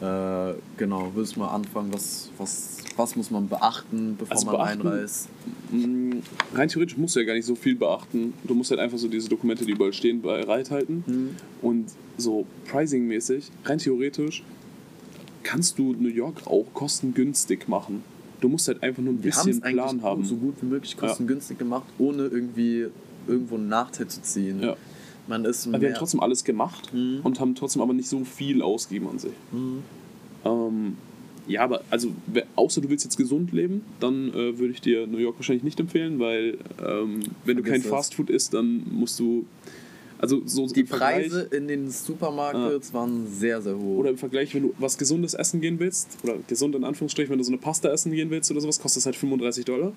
Speaker 1: Äh, genau, würdest du mal anfangen, was, was, was muss man beachten, bevor
Speaker 2: Also
Speaker 1: man
Speaker 2: beachten-
Speaker 1: einreist?
Speaker 2: Mm, Rein theoretisch musst du ja gar nicht so viel beachten. Du musst halt einfach so diese Dokumente, die überall stehen, bereithalten.
Speaker 1: Mhm.
Speaker 2: Und so Pricing-mäßig, rein theoretisch, kannst du New York auch kostengünstig machen. Du musst halt einfach nur ein
Speaker 1: Wir
Speaker 2: bisschen Plan haben.
Speaker 1: so gut wie möglich kostengünstig gemacht, ohne irgendwie irgendwo einen Nachteil zu ziehen.
Speaker 2: Ja.
Speaker 1: Man ist
Speaker 2: wir haben trotzdem alles gemacht
Speaker 1: Mhm.
Speaker 2: und haben trotzdem aber nicht so viel ausgegeben an sich.
Speaker 1: Mhm.
Speaker 2: Ähm, ja, aber also, außer du willst jetzt gesund leben, dann äh, würde ich dir New York wahrscheinlich nicht empfehlen, weil ähm, wenn du kein. Fastfood isst, dann musst du. Also so
Speaker 1: Die Preise in den Supermarkets waren sehr, sehr hoch.
Speaker 2: Oder im Vergleich, wenn du was Gesundes essen gehen willst, oder gesund in Anführungsstrichen, wenn du so eine Pasta essen gehen willst oder sowas, kostet es halt 35 Dollar.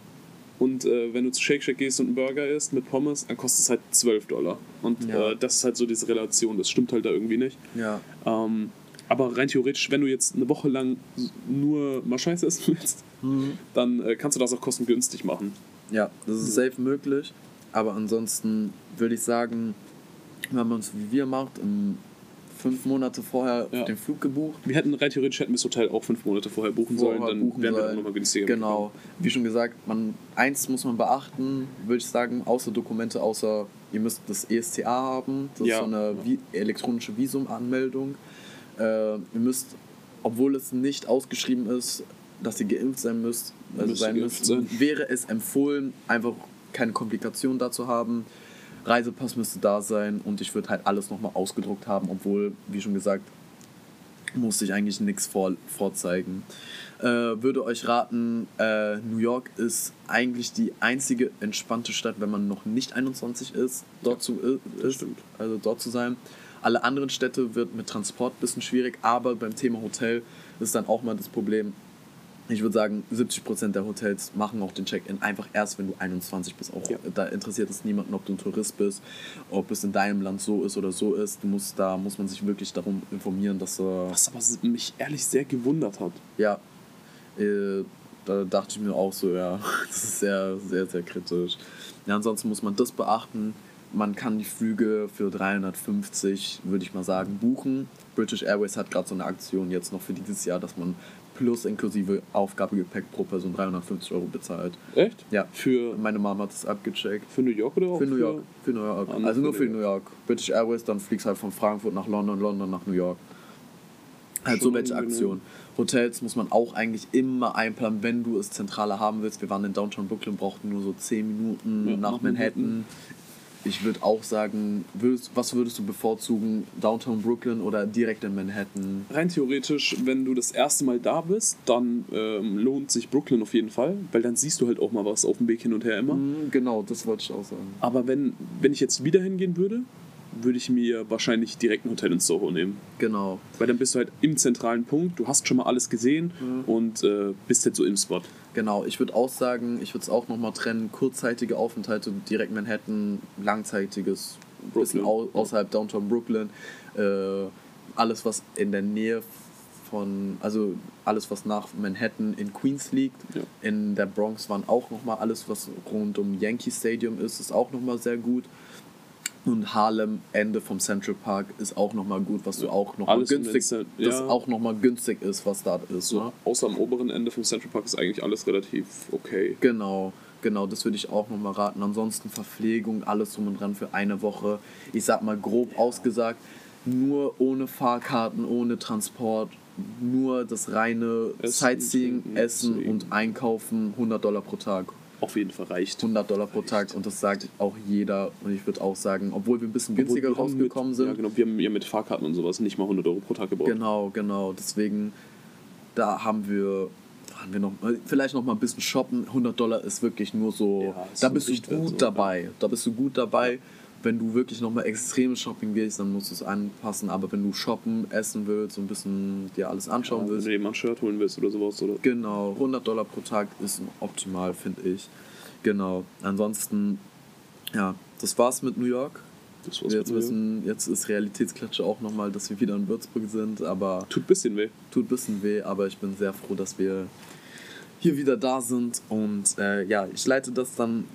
Speaker 2: Und äh, wenn du zu Shake Shack gehst und einen Burger isst mit Pommes, dann kostet es halt 12 Dollar. Und
Speaker 1: Ja.
Speaker 2: äh, das ist halt so diese Relation, das stimmt halt da irgendwie nicht.
Speaker 1: ja.
Speaker 2: Ähm, aber rein theoretisch, wenn du jetzt eine Woche lang nur mal Scheiße essen willst, dann äh, kannst du das auch kostengünstig machen.
Speaker 1: ja, das ist safe möglich. Aber ansonsten würde ich sagen, wenn man es wie wir macht, im fünf Monate vorher
Speaker 2: Ja.
Speaker 1: den Flug gebucht.
Speaker 2: Wir hätten rein theoretisch hätten wir das Hotel auch fünf Monate vorher buchen sollen,
Speaker 1: vorher
Speaker 2: dann
Speaker 1: buchen
Speaker 2: wären wir
Speaker 1: sollen.
Speaker 2: auch nochmal günstiger.
Speaker 1: Genau, wie schon gesagt, man, eins muss man beachten, würde ich sagen, außer Dokumente, außer ihr müsst das ESCA haben, das
Speaker 2: Ja.
Speaker 1: ist so eine Vi elektronische Visumanmeldung. Äh, ihr müsst, obwohl es nicht ausgeschrieben ist, dass ihr geimpft sein müsst, also sein müsst,
Speaker 2: sein.
Speaker 1: wäre es empfohlen, einfach keine Komplikationen dazu haben. Reisepass müsste da sein und ich würde halt alles nochmal ausgedruckt haben, obwohl, wie schon gesagt, musste ich eigentlich nichts vor, vorzeigen. Äh, würde euch raten, äh, New York ist eigentlich die einzige entspannte Stadt, wenn man noch nicht 21 ist, dort zu, i- ist, also dort zu sein. Alle anderen Städte wird mit Transport ein bisschen schwierig, aber beim Thema Hotel ist dann auch mal das Problem. Ich würde sagen, 70% der Hotels machen auch den Check-in einfach erst, wenn du 21 bist. Auch
Speaker 2: Ja.
Speaker 1: da interessiert es niemanden, ob du ein Tourist bist, ob es in deinem Land so ist oder so ist. Du musst, da muss man sich wirklich darum informieren, dass äh,
Speaker 2: Was aber mich ehrlich sehr gewundert hat.
Speaker 1: ja, äh, da dachte ich mir auch so, ja, das ist sehr, sehr, sehr kritisch. Ja, ansonsten muss man das beachten. Man kann die Flüge für 350, würde ich mal sagen, buchen. British Airways hat gerade so eine Aktion jetzt noch für dieses Jahr, dass man plus inklusive Aufgabegepäck pro Person 350 Euro bezahlt.
Speaker 2: Echt?
Speaker 1: Ja,
Speaker 2: Für,
Speaker 1: meine Mama hat das abgecheckt.
Speaker 2: für New York oder auch
Speaker 1: Für New York. Für New York.
Speaker 2: Ah,
Speaker 1: Also nur
Speaker 2: für New
Speaker 1: York. British Airways, dann fliegst halt von Frankfurt nach London, London nach New York. Halt so welche. Aktionen. Hotels muss man auch eigentlich immer einplanen, wenn du es zentraler haben willst. Wir waren in Downtown Brooklyn, brauchten nur so 10 Minuten
Speaker 2: Ja,
Speaker 1: nach
Speaker 2: nach
Speaker 1: Manhattan. Ich würde auch sagen, würdest, was würdest du bevorzugen? Downtown Brooklyn oder direkt in Manhattan?
Speaker 2: Rein theoretisch, wenn du das erste Mal da bist, dann ähm, lohnt sich Brooklyn auf jeden Fall, weil dann siehst du halt auch mal was auf dem Weg hin und her immer.
Speaker 1: Mhm, genau, das wollte ich auch sagen.
Speaker 2: Aber wenn, wenn ich jetzt wieder hingehen würde, würde ich mir wahrscheinlich direkt ein Hotel in Soho nehmen.
Speaker 1: Genau.
Speaker 2: Weil dann bist du halt im zentralen Punkt, du hast schon mal alles gesehen und äh, bist jetzt so im Spot.
Speaker 1: Genau, ich würde auch sagen, ich würde es auch nochmal trennen, kurzzeitige Aufenthalte direkt Manhattan, langzeitiges, bisschen au außerhalb Downtown Brooklyn, äh, alles was in der Nähe von, also alles was nach Manhattan in Queens liegt,
Speaker 2: Ja.
Speaker 1: in der Bronx waren auch nochmal alles was rund um Yankee Stadium ist, ist auch nochmal sehr gut. Und Harlem, Ende vom Central Park, ist auch nochmal gut, was du auch nochmal günstig, das
Speaker 2: ja.
Speaker 1: auch nochmal günstig ist, was da ist.
Speaker 2: So,
Speaker 1: ne?
Speaker 2: außer am oberen Ende vom Central Park ist eigentlich alles relativ okay.
Speaker 1: Genau, genau, das würde ich auch nochmal raten. Ansonsten Verpflegung, alles drum und dran für eine Woche. Ich sag mal grob ausgesagt, nur ohne Fahrkarten, ohne Transport, nur das reine
Speaker 2: Essen,
Speaker 1: Sightseeing, Essen und Einkaufen, 100 Dollar pro Tag.
Speaker 2: Auf jeden Fall reicht.
Speaker 1: 100 Dollar pro Tag und das sagt auch jeder. Und ich würde auch sagen, obwohl wir ein bisschen günstiger rausgekommen
Speaker 2: mit,
Speaker 1: sind,
Speaker 2: Ja, genau, wir haben ja mit Fahrkarten und sowas nicht mal 100 Euro pro Tag gebraucht.
Speaker 1: Genau, genau. Deswegen, da haben wir, waren wir noch, vielleicht noch mal ein bisschen shoppen. 100 Dollar ist wirklich nur so,
Speaker 2: Ja,
Speaker 1: da bist du gut
Speaker 2: so,
Speaker 1: dabei. Da bist du gut dabei. Wenn du wirklich nochmal extrem shopping gehst, dann musst du es anpassen. Aber wenn du shoppen, essen willst, so ein bisschen dir alles anschauen
Speaker 2: Wenn
Speaker 1: willst,
Speaker 2: du dir mal ein Shirt holen willst oder sowas. Oder?
Speaker 1: Genau, 100 Dollar pro Tag ist optimal, finde ich. Genau. Ansonsten, ja, das war's mit New York.
Speaker 2: Das war's
Speaker 1: Jetzt,
Speaker 2: mit
Speaker 1: wissen, jetzt ist Realitätsklatsche auch nochmal, dass wir wieder in Würzburg sind, aber
Speaker 2: Tut ein bisschen weh.
Speaker 1: tut ein bisschen weh, aber ich bin sehr froh, dass wir hier wieder da sind. Und äh, ja, ich leite das dann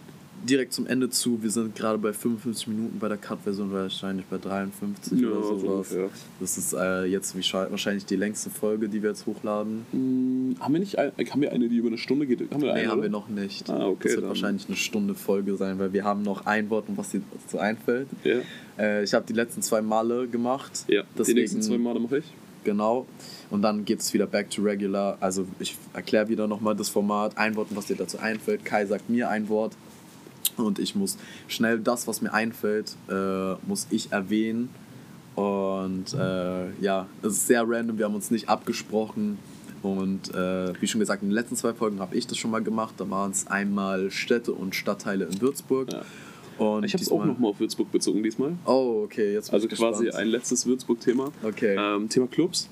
Speaker 1: direkt zum Ende zu. Wir sind gerade bei 55 Minuten bei der Cut-Version, wahrscheinlich bei 53
Speaker 2: Ja,
Speaker 1: oder
Speaker 2: so
Speaker 1: sowas.
Speaker 2: ungefähr.
Speaker 1: Das ist äh, jetzt wahrscheinlich die längste Folge, die wir jetzt hochladen.
Speaker 2: Hm, haben wir nicht ein, haben wir eine, die über eine Stunde geht? Haben wir
Speaker 1: Nee,
Speaker 2: eine,
Speaker 1: haben
Speaker 2: oder?
Speaker 1: wir noch nicht.
Speaker 2: Ah, okay,
Speaker 1: das wird
Speaker 2: dann-
Speaker 1: wahrscheinlich eine Stunde Folge sein, weil wir haben noch ein Wort, um was dir dazu einfällt.
Speaker 2: Ja,
Speaker 1: Äh, ich habe die letzten zwei Male gemacht.
Speaker 2: ja.
Speaker 1: Deswegen,
Speaker 2: die nächsten zwei Male mache ich.
Speaker 1: Genau. Und dann geht es wieder back to regular. Also ich erkläre wieder nochmal das Format. Ein Wort, was dir dazu einfällt. Kai sagt mir ein Wort. Und ich muss schnell das, was mir einfällt, äh, muss ich erwähnen. Und äh, ja, es ist sehr random. Wir haben uns nicht abgesprochen. Und äh, wie schon gesagt, in den letzten zwei Folgen habe ich das schon mal gemacht. Da waren es einmal Städte und Stadtteile in Würzburg.
Speaker 2: Ja.
Speaker 1: Und
Speaker 2: Ich habe es auch nochmal auf Würzburg bezogen diesmal.
Speaker 1: Oh, okay, jetzt
Speaker 2: Also quasi
Speaker 1: gespannt.
Speaker 2: ein letztes Würzburg-Thema.
Speaker 1: Okay.
Speaker 2: Ähm, Thema Clubs.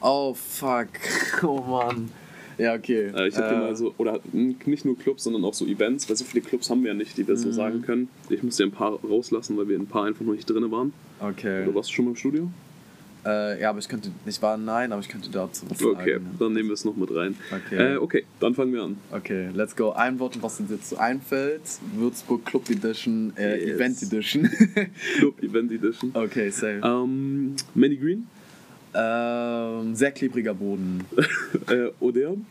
Speaker 1: Oh, fuck. Oh, Mann. Ja, okay.
Speaker 2: Äh, ich habe dir mal so, oder nicht nur Clubs, sondern auch so Events, weil so viele Clubs haben wir ja nicht, die wir
Speaker 1: Mhm.
Speaker 2: so sagen können. Ich muss dir ein paar rauslassen, weil wir in ein paar einfach noch nicht drin waren.
Speaker 1: Okay.
Speaker 2: Oder warst du schon mal im Studio?
Speaker 1: Äh, ja, aber ich könnte nicht wahr, nein, aber ich könnte dazu was
Speaker 2: Okay,
Speaker 1: sagen.
Speaker 2: dann nehmen wir es noch mit rein.
Speaker 1: Okay.
Speaker 2: Äh, okay, dann fangen wir an.
Speaker 1: Okay, let's go. Ein Wort, was uns jetzt so einfällt. Würzburg Club Edition, äh,
Speaker 2: Yes.
Speaker 1: Event Edition.
Speaker 2: Club Event Edition.
Speaker 1: okay, safe.
Speaker 2: Ähm, Manny Green,
Speaker 1: Ähm, sehr klebriger Boden.
Speaker 2: äh, Odeon,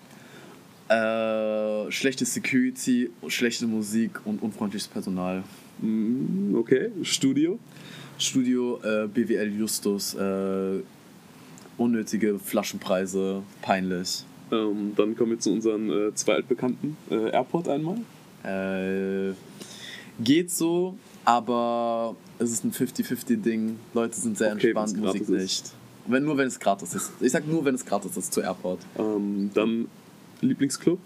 Speaker 1: Äh, schlechte Security, schlechte Musik und unfreundliches Personal.
Speaker 2: mm, okay, Studio,
Speaker 1: Studio äh, BWL Justus, äh, unnötige Flaschenpreise, peinlich.
Speaker 2: ähm, dann kommen wir zu unseren äh, zwei altbekannten. Äh, Airport einmal,
Speaker 1: Äh, geht so, aber es ist ein 50-50-Ding. Leute sind sehr
Speaker 2: Okay,
Speaker 1: entspannt, Musik
Speaker 2: gratis ist.
Speaker 1: Wenn, nur wenn es gratis ist. Ich sag nur, wenn es gratis ist zu Airport.
Speaker 2: ähm, dann Lieblingsclub,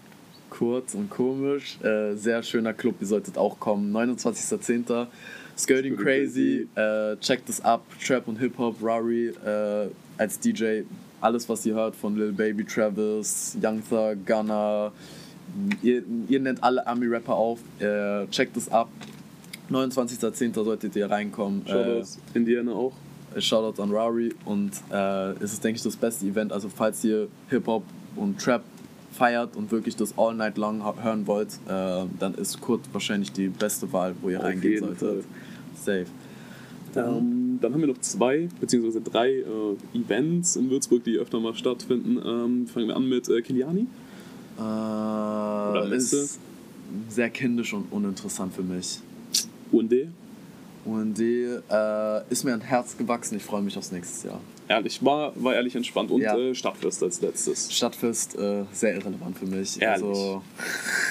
Speaker 1: Kurz und komisch. Äh, sehr schöner Club, ihr solltet auch kommen. 29.10. Skirting Crazy, äh, checkt es ab. Trap und Hip-Hop, Rari äh, als DJ. Alles, was ihr hört von Lil Baby, Travis, Young Thug, Gunna. Ihr, ihr nennt alle Ami-Rapper auf. Äh, checkt es ab. 29.10. solltet ihr reinkommen. Äh,
Speaker 2: Shoutouts, Indiana auch.
Speaker 1: Shoutouts an Rari und äh, es ist, denke ich, das beste Event. Also, falls ihr Hip-Hop und Trap feiert und wirklich das all night long hören wollt, äh, dann ist Kurt wahrscheinlich die beste Wahl, wo ihr
Speaker 2: Auf
Speaker 1: reingehen solltet. Safe.
Speaker 2: Ähm, dann haben wir noch zwei, beziehungsweise drei äh, Events in Würzburg, die öfter mal stattfinden. Ähm, fangen wir an mit äh, Kiliani.
Speaker 1: Äh,
Speaker 2: Messe?
Speaker 1: ist sehr kindisch und uninteressant für mich.
Speaker 2: UND.
Speaker 1: Und die äh, ist mir ein Herz gewachsen. Ich freue mich aufs nächste Jahr.
Speaker 2: Ehrlich, war, war ehrlich entspannt. Und
Speaker 1: Ja.
Speaker 2: äh, Stadtfest als letztes.
Speaker 1: Stadtfest, äh, sehr irrelevant für mich.
Speaker 2: Ehrlich?
Speaker 1: Also,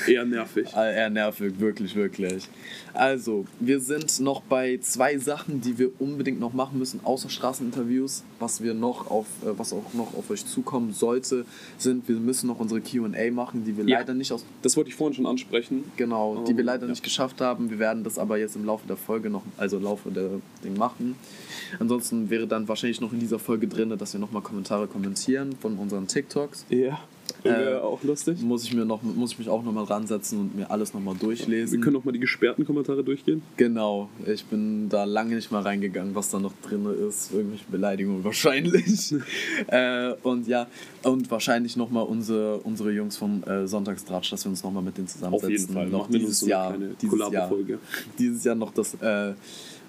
Speaker 2: Eher nervig.
Speaker 1: Äh, Eher nervig, wirklich, wirklich. Also, wir sind noch bei zwei Sachen, die wir unbedingt noch machen müssen, außer Straßeninterviews. Was wir noch auf, äh, was auch noch auf euch zukommen sollte, sind, wir müssen noch unsere Qa machen, die wir
Speaker 2: Ja.
Speaker 1: leider nicht aus,
Speaker 2: Das wollte ich vorhin schon ansprechen.
Speaker 1: genau, die wir
Speaker 2: Oh,
Speaker 1: leider
Speaker 2: ja.
Speaker 1: nicht geschafft haben. Wir werden das aber jetzt im Laufe der Folge noch, also im Laufe der Ding machen. Ansonsten wäre dann wahrscheinlich noch in dieser Folge drin, dass wir nochmal Kommentare kommentieren von unseren TikToks.
Speaker 2: Ja.
Speaker 1: Äh,
Speaker 2: auch lustig.
Speaker 1: Muss ich, mir noch, muss ich mich auch nochmal ransetzen und mir alles nochmal durchlesen.
Speaker 2: Wir können noch mal die gesperrten Kommentare durchgehen.
Speaker 1: Genau, ich bin da lange nicht mal reingegangen, was da noch drin ist. Irgendwelche Beleidigungen wahrscheinlich. äh, und ja, und wahrscheinlich nochmal unsere, unsere Jungs vom äh, Sonntagstratsch, dass wir uns nochmal mit denen zusammensetzen.
Speaker 2: Auf jeden Fall.
Speaker 1: Noch
Speaker 2: Machen wir
Speaker 1: dieses
Speaker 2: so
Speaker 1: Jahr. Dieses Jahr, dieses Jahr noch das, äh, äh,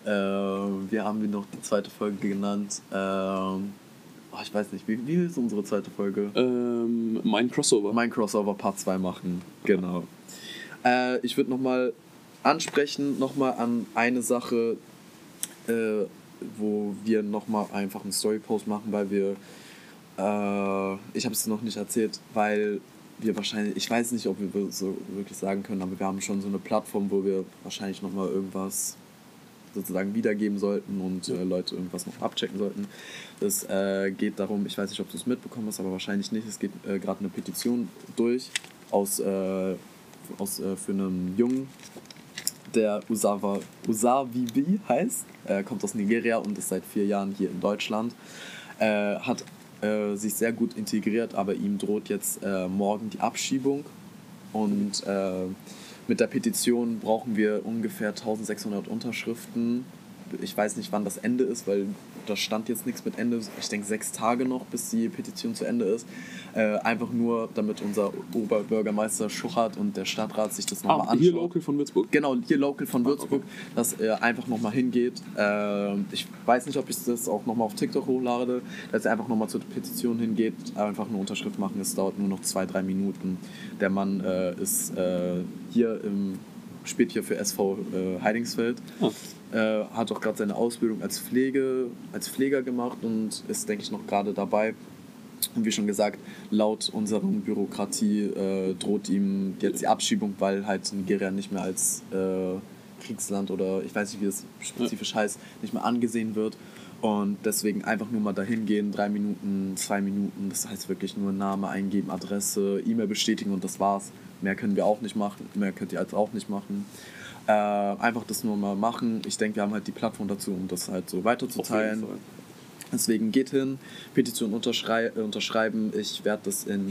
Speaker 1: wir haben wir noch die zweite Folge genannt. Ähm, oh, ich weiß nicht, wie, wie ist unsere zweite Folge?
Speaker 2: Ähm, mein Crossover.
Speaker 1: mein Crossover Part 2 machen. Genau. Äh, ich würde nochmal ansprechen, nochmal an eine Sache, äh, wo wir nochmal einfach einen Storypost machen, weil wir, äh, ich habe es noch nicht erzählt, weil wir wahrscheinlich, ich weiß nicht, ob wir so wirklich sagen können, aber wir haben schon so eine Plattform, wo wir wahrscheinlich nochmal irgendwas sozusagen wiedergeben sollten und äh, Leute irgendwas noch abchecken sollten. Es äh, geht darum, ich weiß nicht, ob du es mitbekommen hast, aber wahrscheinlich nicht. Es geht äh, gerade eine Petition durch aus, äh, aus, äh, für einen Jungen, der Usawa, Usavibi heißt. Er kommt aus Nigeria und ist seit vier Jahren hier in Deutschland. Hat äh, sich sehr gut integriert, aber ihm droht jetzt morgen die Abschiebung. Und mit der Petition brauchen wir ungefähr 1600 Unterschriften. Ich weiß nicht, wann das Ende ist, weil da stand jetzt nichts mit Ende. Ich denke sechs Tage noch, bis die Petition zu Ende ist. Äh, einfach nur, damit unser Oberbürgermeister Schuchert und der Stadtrat sich das nochmal
Speaker 2: Ah,
Speaker 1: anschauen.
Speaker 2: hier local von Würzburg?
Speaker 1: Genau, hier local von
Speaker 2: Ah,
Speaker 1: Würzburg, dass er einfach nochmal hingeht. Ähm, ich weiß nicht, ob ich das auch nochmal auf TikTok hochlade, dass er einfach nochmal zur Petition hingeht, einfach eine Unterschrift machen. Es dauert nur noch zwei, drei Minuten. Der Mann äh, ist äh, hier im, spielt hier für SV äh, Heidingsfeld.
Speaker 2: Ah.
Speaker 1: Äh, hat auch gerade seine Ausbildung als, Pflege, als Pfleger gemacht und ist, denke ich, noch gerade dabei. Und wie schon gesagt, laut unseren Bürokratie äh, droht ihm jetzt die Abschiebung, weil halt Nigeria nicht mehr als äh, Kriegsland oder ich weiß nicht, wie es spezifisch heißt, nicht mehr angesehen wird. Und deswegen einfach nur mal dahin gehen, drei Minuten, zwei Minuten, das heißt wirklich nur Name eingeben, Adresse, E-Mail bestätigen und das war's. Mehr können wir auch nicht machen, mehr könnt ihr als auch nicht machen. Äh, einfach das nur mal machen. Ich denke, wir haben halt die Plattform dazu, um das halt so weiterzuteilen. Deswegen geht hin, Petition unterschrei äh, unterschreiben. Ich werde das in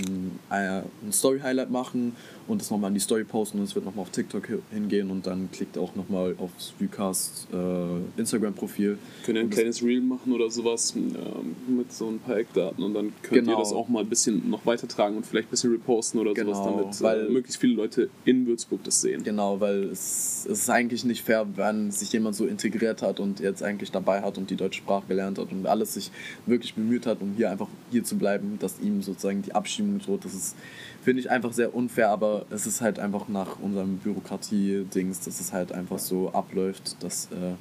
Speaker 1: äh, ein Story-Highlight machen und das nochmal in die Story posten und es wird nochmal auf TikTok hi- hingehen und dann klickt auch nochmal aufs Recast äh, Instagram-Profil.
Speaker 2: Könnt ihr ein kleines Reel machen oder sowas ähm, mit so ein paar Eckdaten und dann könnt
Speaker 1: Genau.
Speaker 2: ihr das auch mal ein bisschen noch weitertragen und vielleicht ein bisschen reposten oder
Speaker 1: Genau,
Speaker 2: sowas, damit
Speaker 1: weil-
Speaker 2: äh, möglichst viele Leute in Würzburg das sehen.
Speaker 1: Genau, weil es, es ist eigentlich nicht fair, wenn sich jemand so integriert hat und jetzt eigentlich dabei hat und die deutsche Sprache gelernt hat und alles sich wirklich bemüht hat, um hier einfach hier zu bleiben, dass ihm sozusagen die Abschiebung droht. Das ist, finde ich, einfach sehr unfair, aber es ist halt einfach nach unserem Bürokratie-Dings, dass es halt einfach so abläuft, dass äh,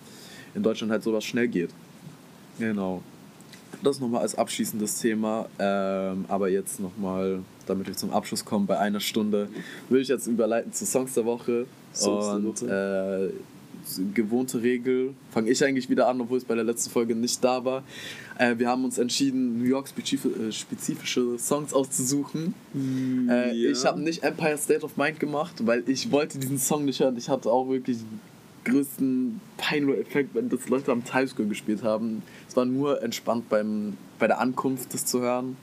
Speaker 1: in Deutschland halt sowas schnell geht. Genau. Das nochmal als abschließendes Thema. Ähm, aber jetzt nochmal, damit wir zum Abschluss kommen, bei einer Stunde, will ich jetzt überleiten zu Songs der Woche.
Speaker 2: Songs der
Speaker 1: und äh, gewohnte Regel, fange ich eigentlich wieder an, obwohl es bei der letzten Folge nicht da war. Äh, wir haben uns entschieden, New York äh, spezifische Songs auszusuchen. Äh,
Speaker 2: Ja.
Speaker 1: Ich habe nicht Empire State of Mind gemacht, weil ich wollte diesen Song nicht hören. Ich hatte auch wirklich den größten Peinlo-Effekt, wenn das Leute am Times Square gespielt haben. Es war nur entspannt beim, bei der Ankunft, das zu hören.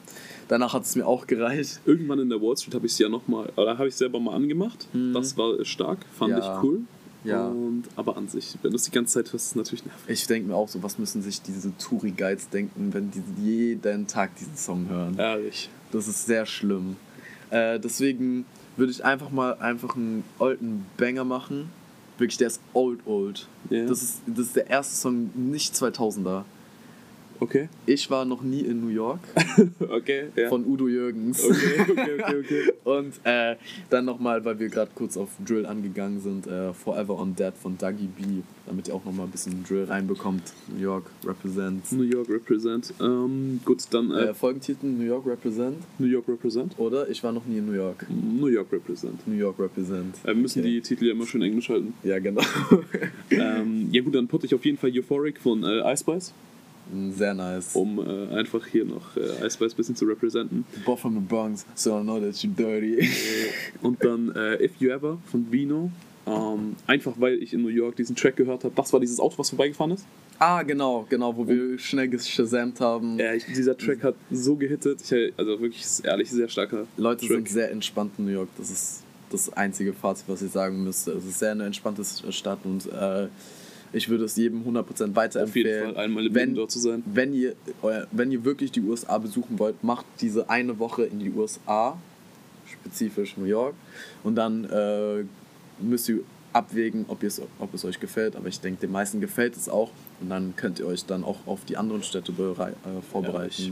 Speaker 1: Danach hat es mir auch gereicht.
Speaker 2: Irgendwann in der Wall Street habe ich es ja nochmal, oder habe ich selber mal angemacht. Das war stark, fand
Speaker 1: Mhm. Ja.
Speaker 2: ich cool.
Speaker 1: Ja.
Speaker 2: Und, aber an sich, wenn du es die ganze Zeit hörst, ist es natürlich nervig.
Speaker 1: Ich denke mir auch so, was müssen sich diese Touri-Guides denken, wenn die jeden Tag diesen Song hören.
Speaker 2: Ehrlich.
Speaker 1: Das ist sehr schlimm. Äh, deswegen würde ich einfach mal einfach einen alten Banger machen. Wirklich, der ist old, old.
Speaker 2: Ja.
Speaker 1: Das, ist, das ist der erste Song, nicht 2000er.
Speaker 2: Okay.
Speaker 1: Ich war noch nie in New York
Speaker 2: Okay, ja.
Speaker 1: von Udo Jürgens.
Speaker 2: okay, okay, okay, okay.
Speaker 1: Und äh, dann nochmal, weil wir gerade kurz auf Drill angegangen sind, äh, Forever on Dead von Dougie B, damit ihr auch nochmal ein bisschen Drill reinbekommt. New York Represent.
Speaker 2: New York Represent. Ähm, gut, dann äh,
Speaker 1: Äh, Folgentitel New York Represent
Speaker 2: New York Represent.
Speaker 1: oder Ich war noch nie in New York.
Speaker 2: New York Represent.
Speaker 1: New York Represent.
Speaker 2: Äh, wir müssen
Speaker 1: Okay.
Speaker 2: die Titel ja immer schön englisch halten.
Speaker 1: Ja, genau.
Speaker 2: ähm, ja gut, dann putte ich auf jeden Fall Euphoric von äh, Ice Spice,
Speaker 1: Sehr nice.
Speaker 2: um äh, einfach hier noch äh, Ice Spice ein bisschen zu representen.
Speaker 1: Both from the Bronx, so I know that you're dirty.
Speaker 2: Und dann äh, If You Ever von Bino. Ähm, einfach weil ich in New York diesen Track gehört habe. Das war dieses Auto, was vorbeigefahren ist.
Speaker 1: ah, genau, genau, wo wir schnell geschasamt haben.
Speaker 2: Ja, ich, dieser Track hat so gehittet. Ich, also wirklich, ehrlich, sehr starker
Speaker 1: Leute
Speaker 2: Track.
Speaker 1: sind sehr entspannt in New York. Das ist das einzige Fazit, was ich sagen müsste. Es ist sehr eine entspannte Stadt und äh, ich würde es jedem 100%
Speaker 2: Auf jeden
Speaker 1: weiterempfehlen.
Speaker 2: Fall einmal im
Speaker 1: wenn,
Speaker 2: Leben dort zu sein.
Speaker 1: wenn ihr, euer, wenn ihr wirklich die USA besuchen wollt, macht diese eine Woche in die USA, spezifisch New York, und dann äh, müsst ihr abwägen, ob, ob es euch gefällt. Aber ich denke, den meisten gefällt es auch. Und dann könnt ihr euch dann auch auf die anderen Städte äh, vorbereiten.
Speaker 2: ich-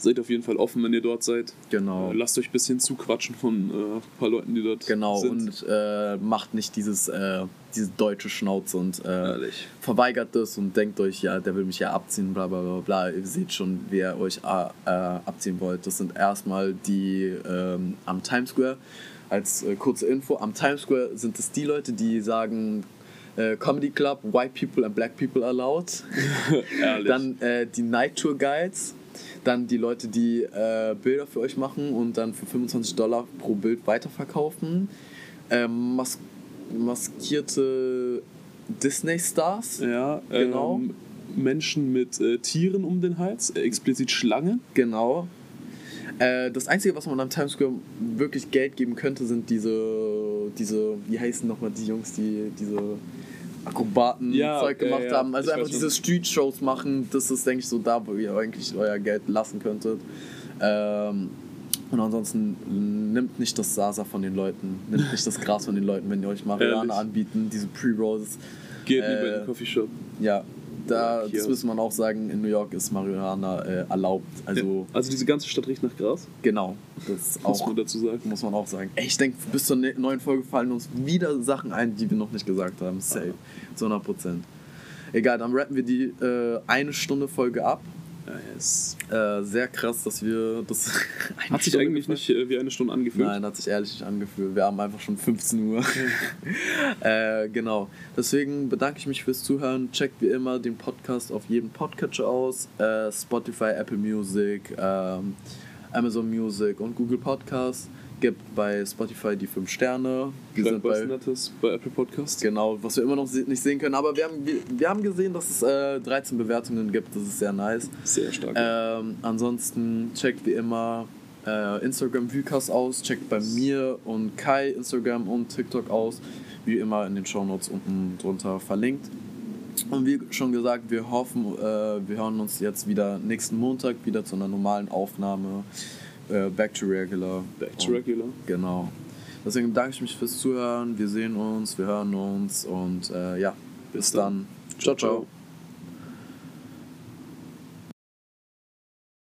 Speaker 2: Seid auf jeden Fall offen, wenn ihr dort seid.
Speaker 1: genau.
Speaker 2: Äh, lasst euch ein bisschen zuquatschen von äh, ein paar Leuten, die dort
Speaker 1: Genau,
Speaker 2: sind.
Speaker 1: und äh, macht nicht dieses, äh, diese deutsche Schnauze und äh, verweigert das und denkt euch, ja, der will mich ja abziehen, bla bla bla bla. Ihr seht schon, wer euch äh, äh, abziehen wollt. Das sind erstmal die ähm, am Times Square. Als äh, kurze Info, am Times Square sind es die Leute, die sagen, äh, Comedy Club, White People and Black People allowed. Dann äh, die Night Tour Guides. Dann die Leute, die äh, Bilder für euch machen und dann für 25 Dollar pro Bild weiterverkaufen. Ähm, Mas maskierte Disney-Stars.
Speaker 2: Ja,
Speaker 1: Genau.
Speaker 2: Ähm, Menschen mit äh, Tieren um den Hals, äh, explizit Schlange.
Speaker 1: Genau. Äh, das Einzige, was man am Times Square wirklich Geld geben könnte, sind diese, diese wie heißen nochmal die Jungs, die diese Akrobaten
Speaker 2: Ja,
Speaker 1: Zeug
Speaker 2: ja,
Speaker 1: gemacht
Speaker 2: ja,
Speaker 1: haben. Also
Speaker 2: ich
Speaker 1: einfach diese. Street-Shows machen, das ist, denke ich, so da, wo ihr eigentlich euer Geld lassen könntet. Ähm, und ansonsten nimmt nicht das Sasa von den Leuten, nimmt nicht das Gras von den Leuten, wenn die euch Marihuana anbieten, diese Pre-Rolls.
Speaker 2: Geht
Speaker 1: Äh,
Speaker 2: lieber in den Coffeeshop.
Speaker 1: Ja, da, das muss man auch sagen, in New York ist Marihuana äh, erlaubt. Also
Speaker 2: Also diese ganze Stadt riecht nach Gras,
Speaker 1: genau, das ist
Speaker 2: muss
Speaker 1: auch
Speaker 2: man dazu sagen.
Speaker 1: muss man auch sagen. Ey, ich denke, bis zur ne- neuen Folge fallen uns wieder Sachen ein, die wir noch nicht gesagt haben. Safe. Zu 100 Prozent. Egal, dann rappen wir die äh, eine Stunde Folge ab.
Speaker 2: Yes.
Speaker 1: Äh, sehr krass, dass wir das.
Speaker 2: Hat sich
Speaker 1: Stunde
Speaker 2: eigentlich
Speaker 1: gefallen-
Speaker 2: nicht äh, wie eine Stunde angefühlt.
Speaker 1: Nein, hat sich ehrlich nicht angefühlt. Wir haben einfach schon 15 Uhr. äh, genau. Deswegen bedanke ich mich fürs Zuhören. Checkt wie immer den Podcast auf jedem Podcatcher aus. Äh, Spotify, Apple Music, ähm, Amazon Music und Google Podcast. Gibt bei Spotify die 5 Sterne. Wir
Speaker 2: Schreibt
Speaker 1: sind
Speaker 2: was
Speaker 1: bei,
Speaker 2: Nettes bei Apple Podcasts.
Speaker 1: genau, was wir immer noch nicht sehen können. Aber wir haben, wir, wir haben gesehen, dass es äh, 13 Bewertungen gibt. Das ist sehr nice.
Speaker 2: Sehr stark.
Speaker 1: Ähm, ansonsten checkt wie immer äh, Instagram Vucast aus, checkt bei mir und Kai Instagram und TikTok aus, wie immer in den Shownotes unten drunter verlinkt. Und wie schon gesagt, wir hoffen, äh, wir hören uns jetzt wieder nächsten Montag wieder zu einer normalen Aufnahme. Äh, back to regular.
Speaker 2: Back to
Speaker 1: Und-
Speaker 2: regular.
Speaker 1: Genau. Deswegen bedanke ich mich fürs Zuhören. Wir sehen uns, wir hören uns und äh, ja, bis,
Speaker 2: Bis dann.
Speaker 1: dann. Ciao, ciao.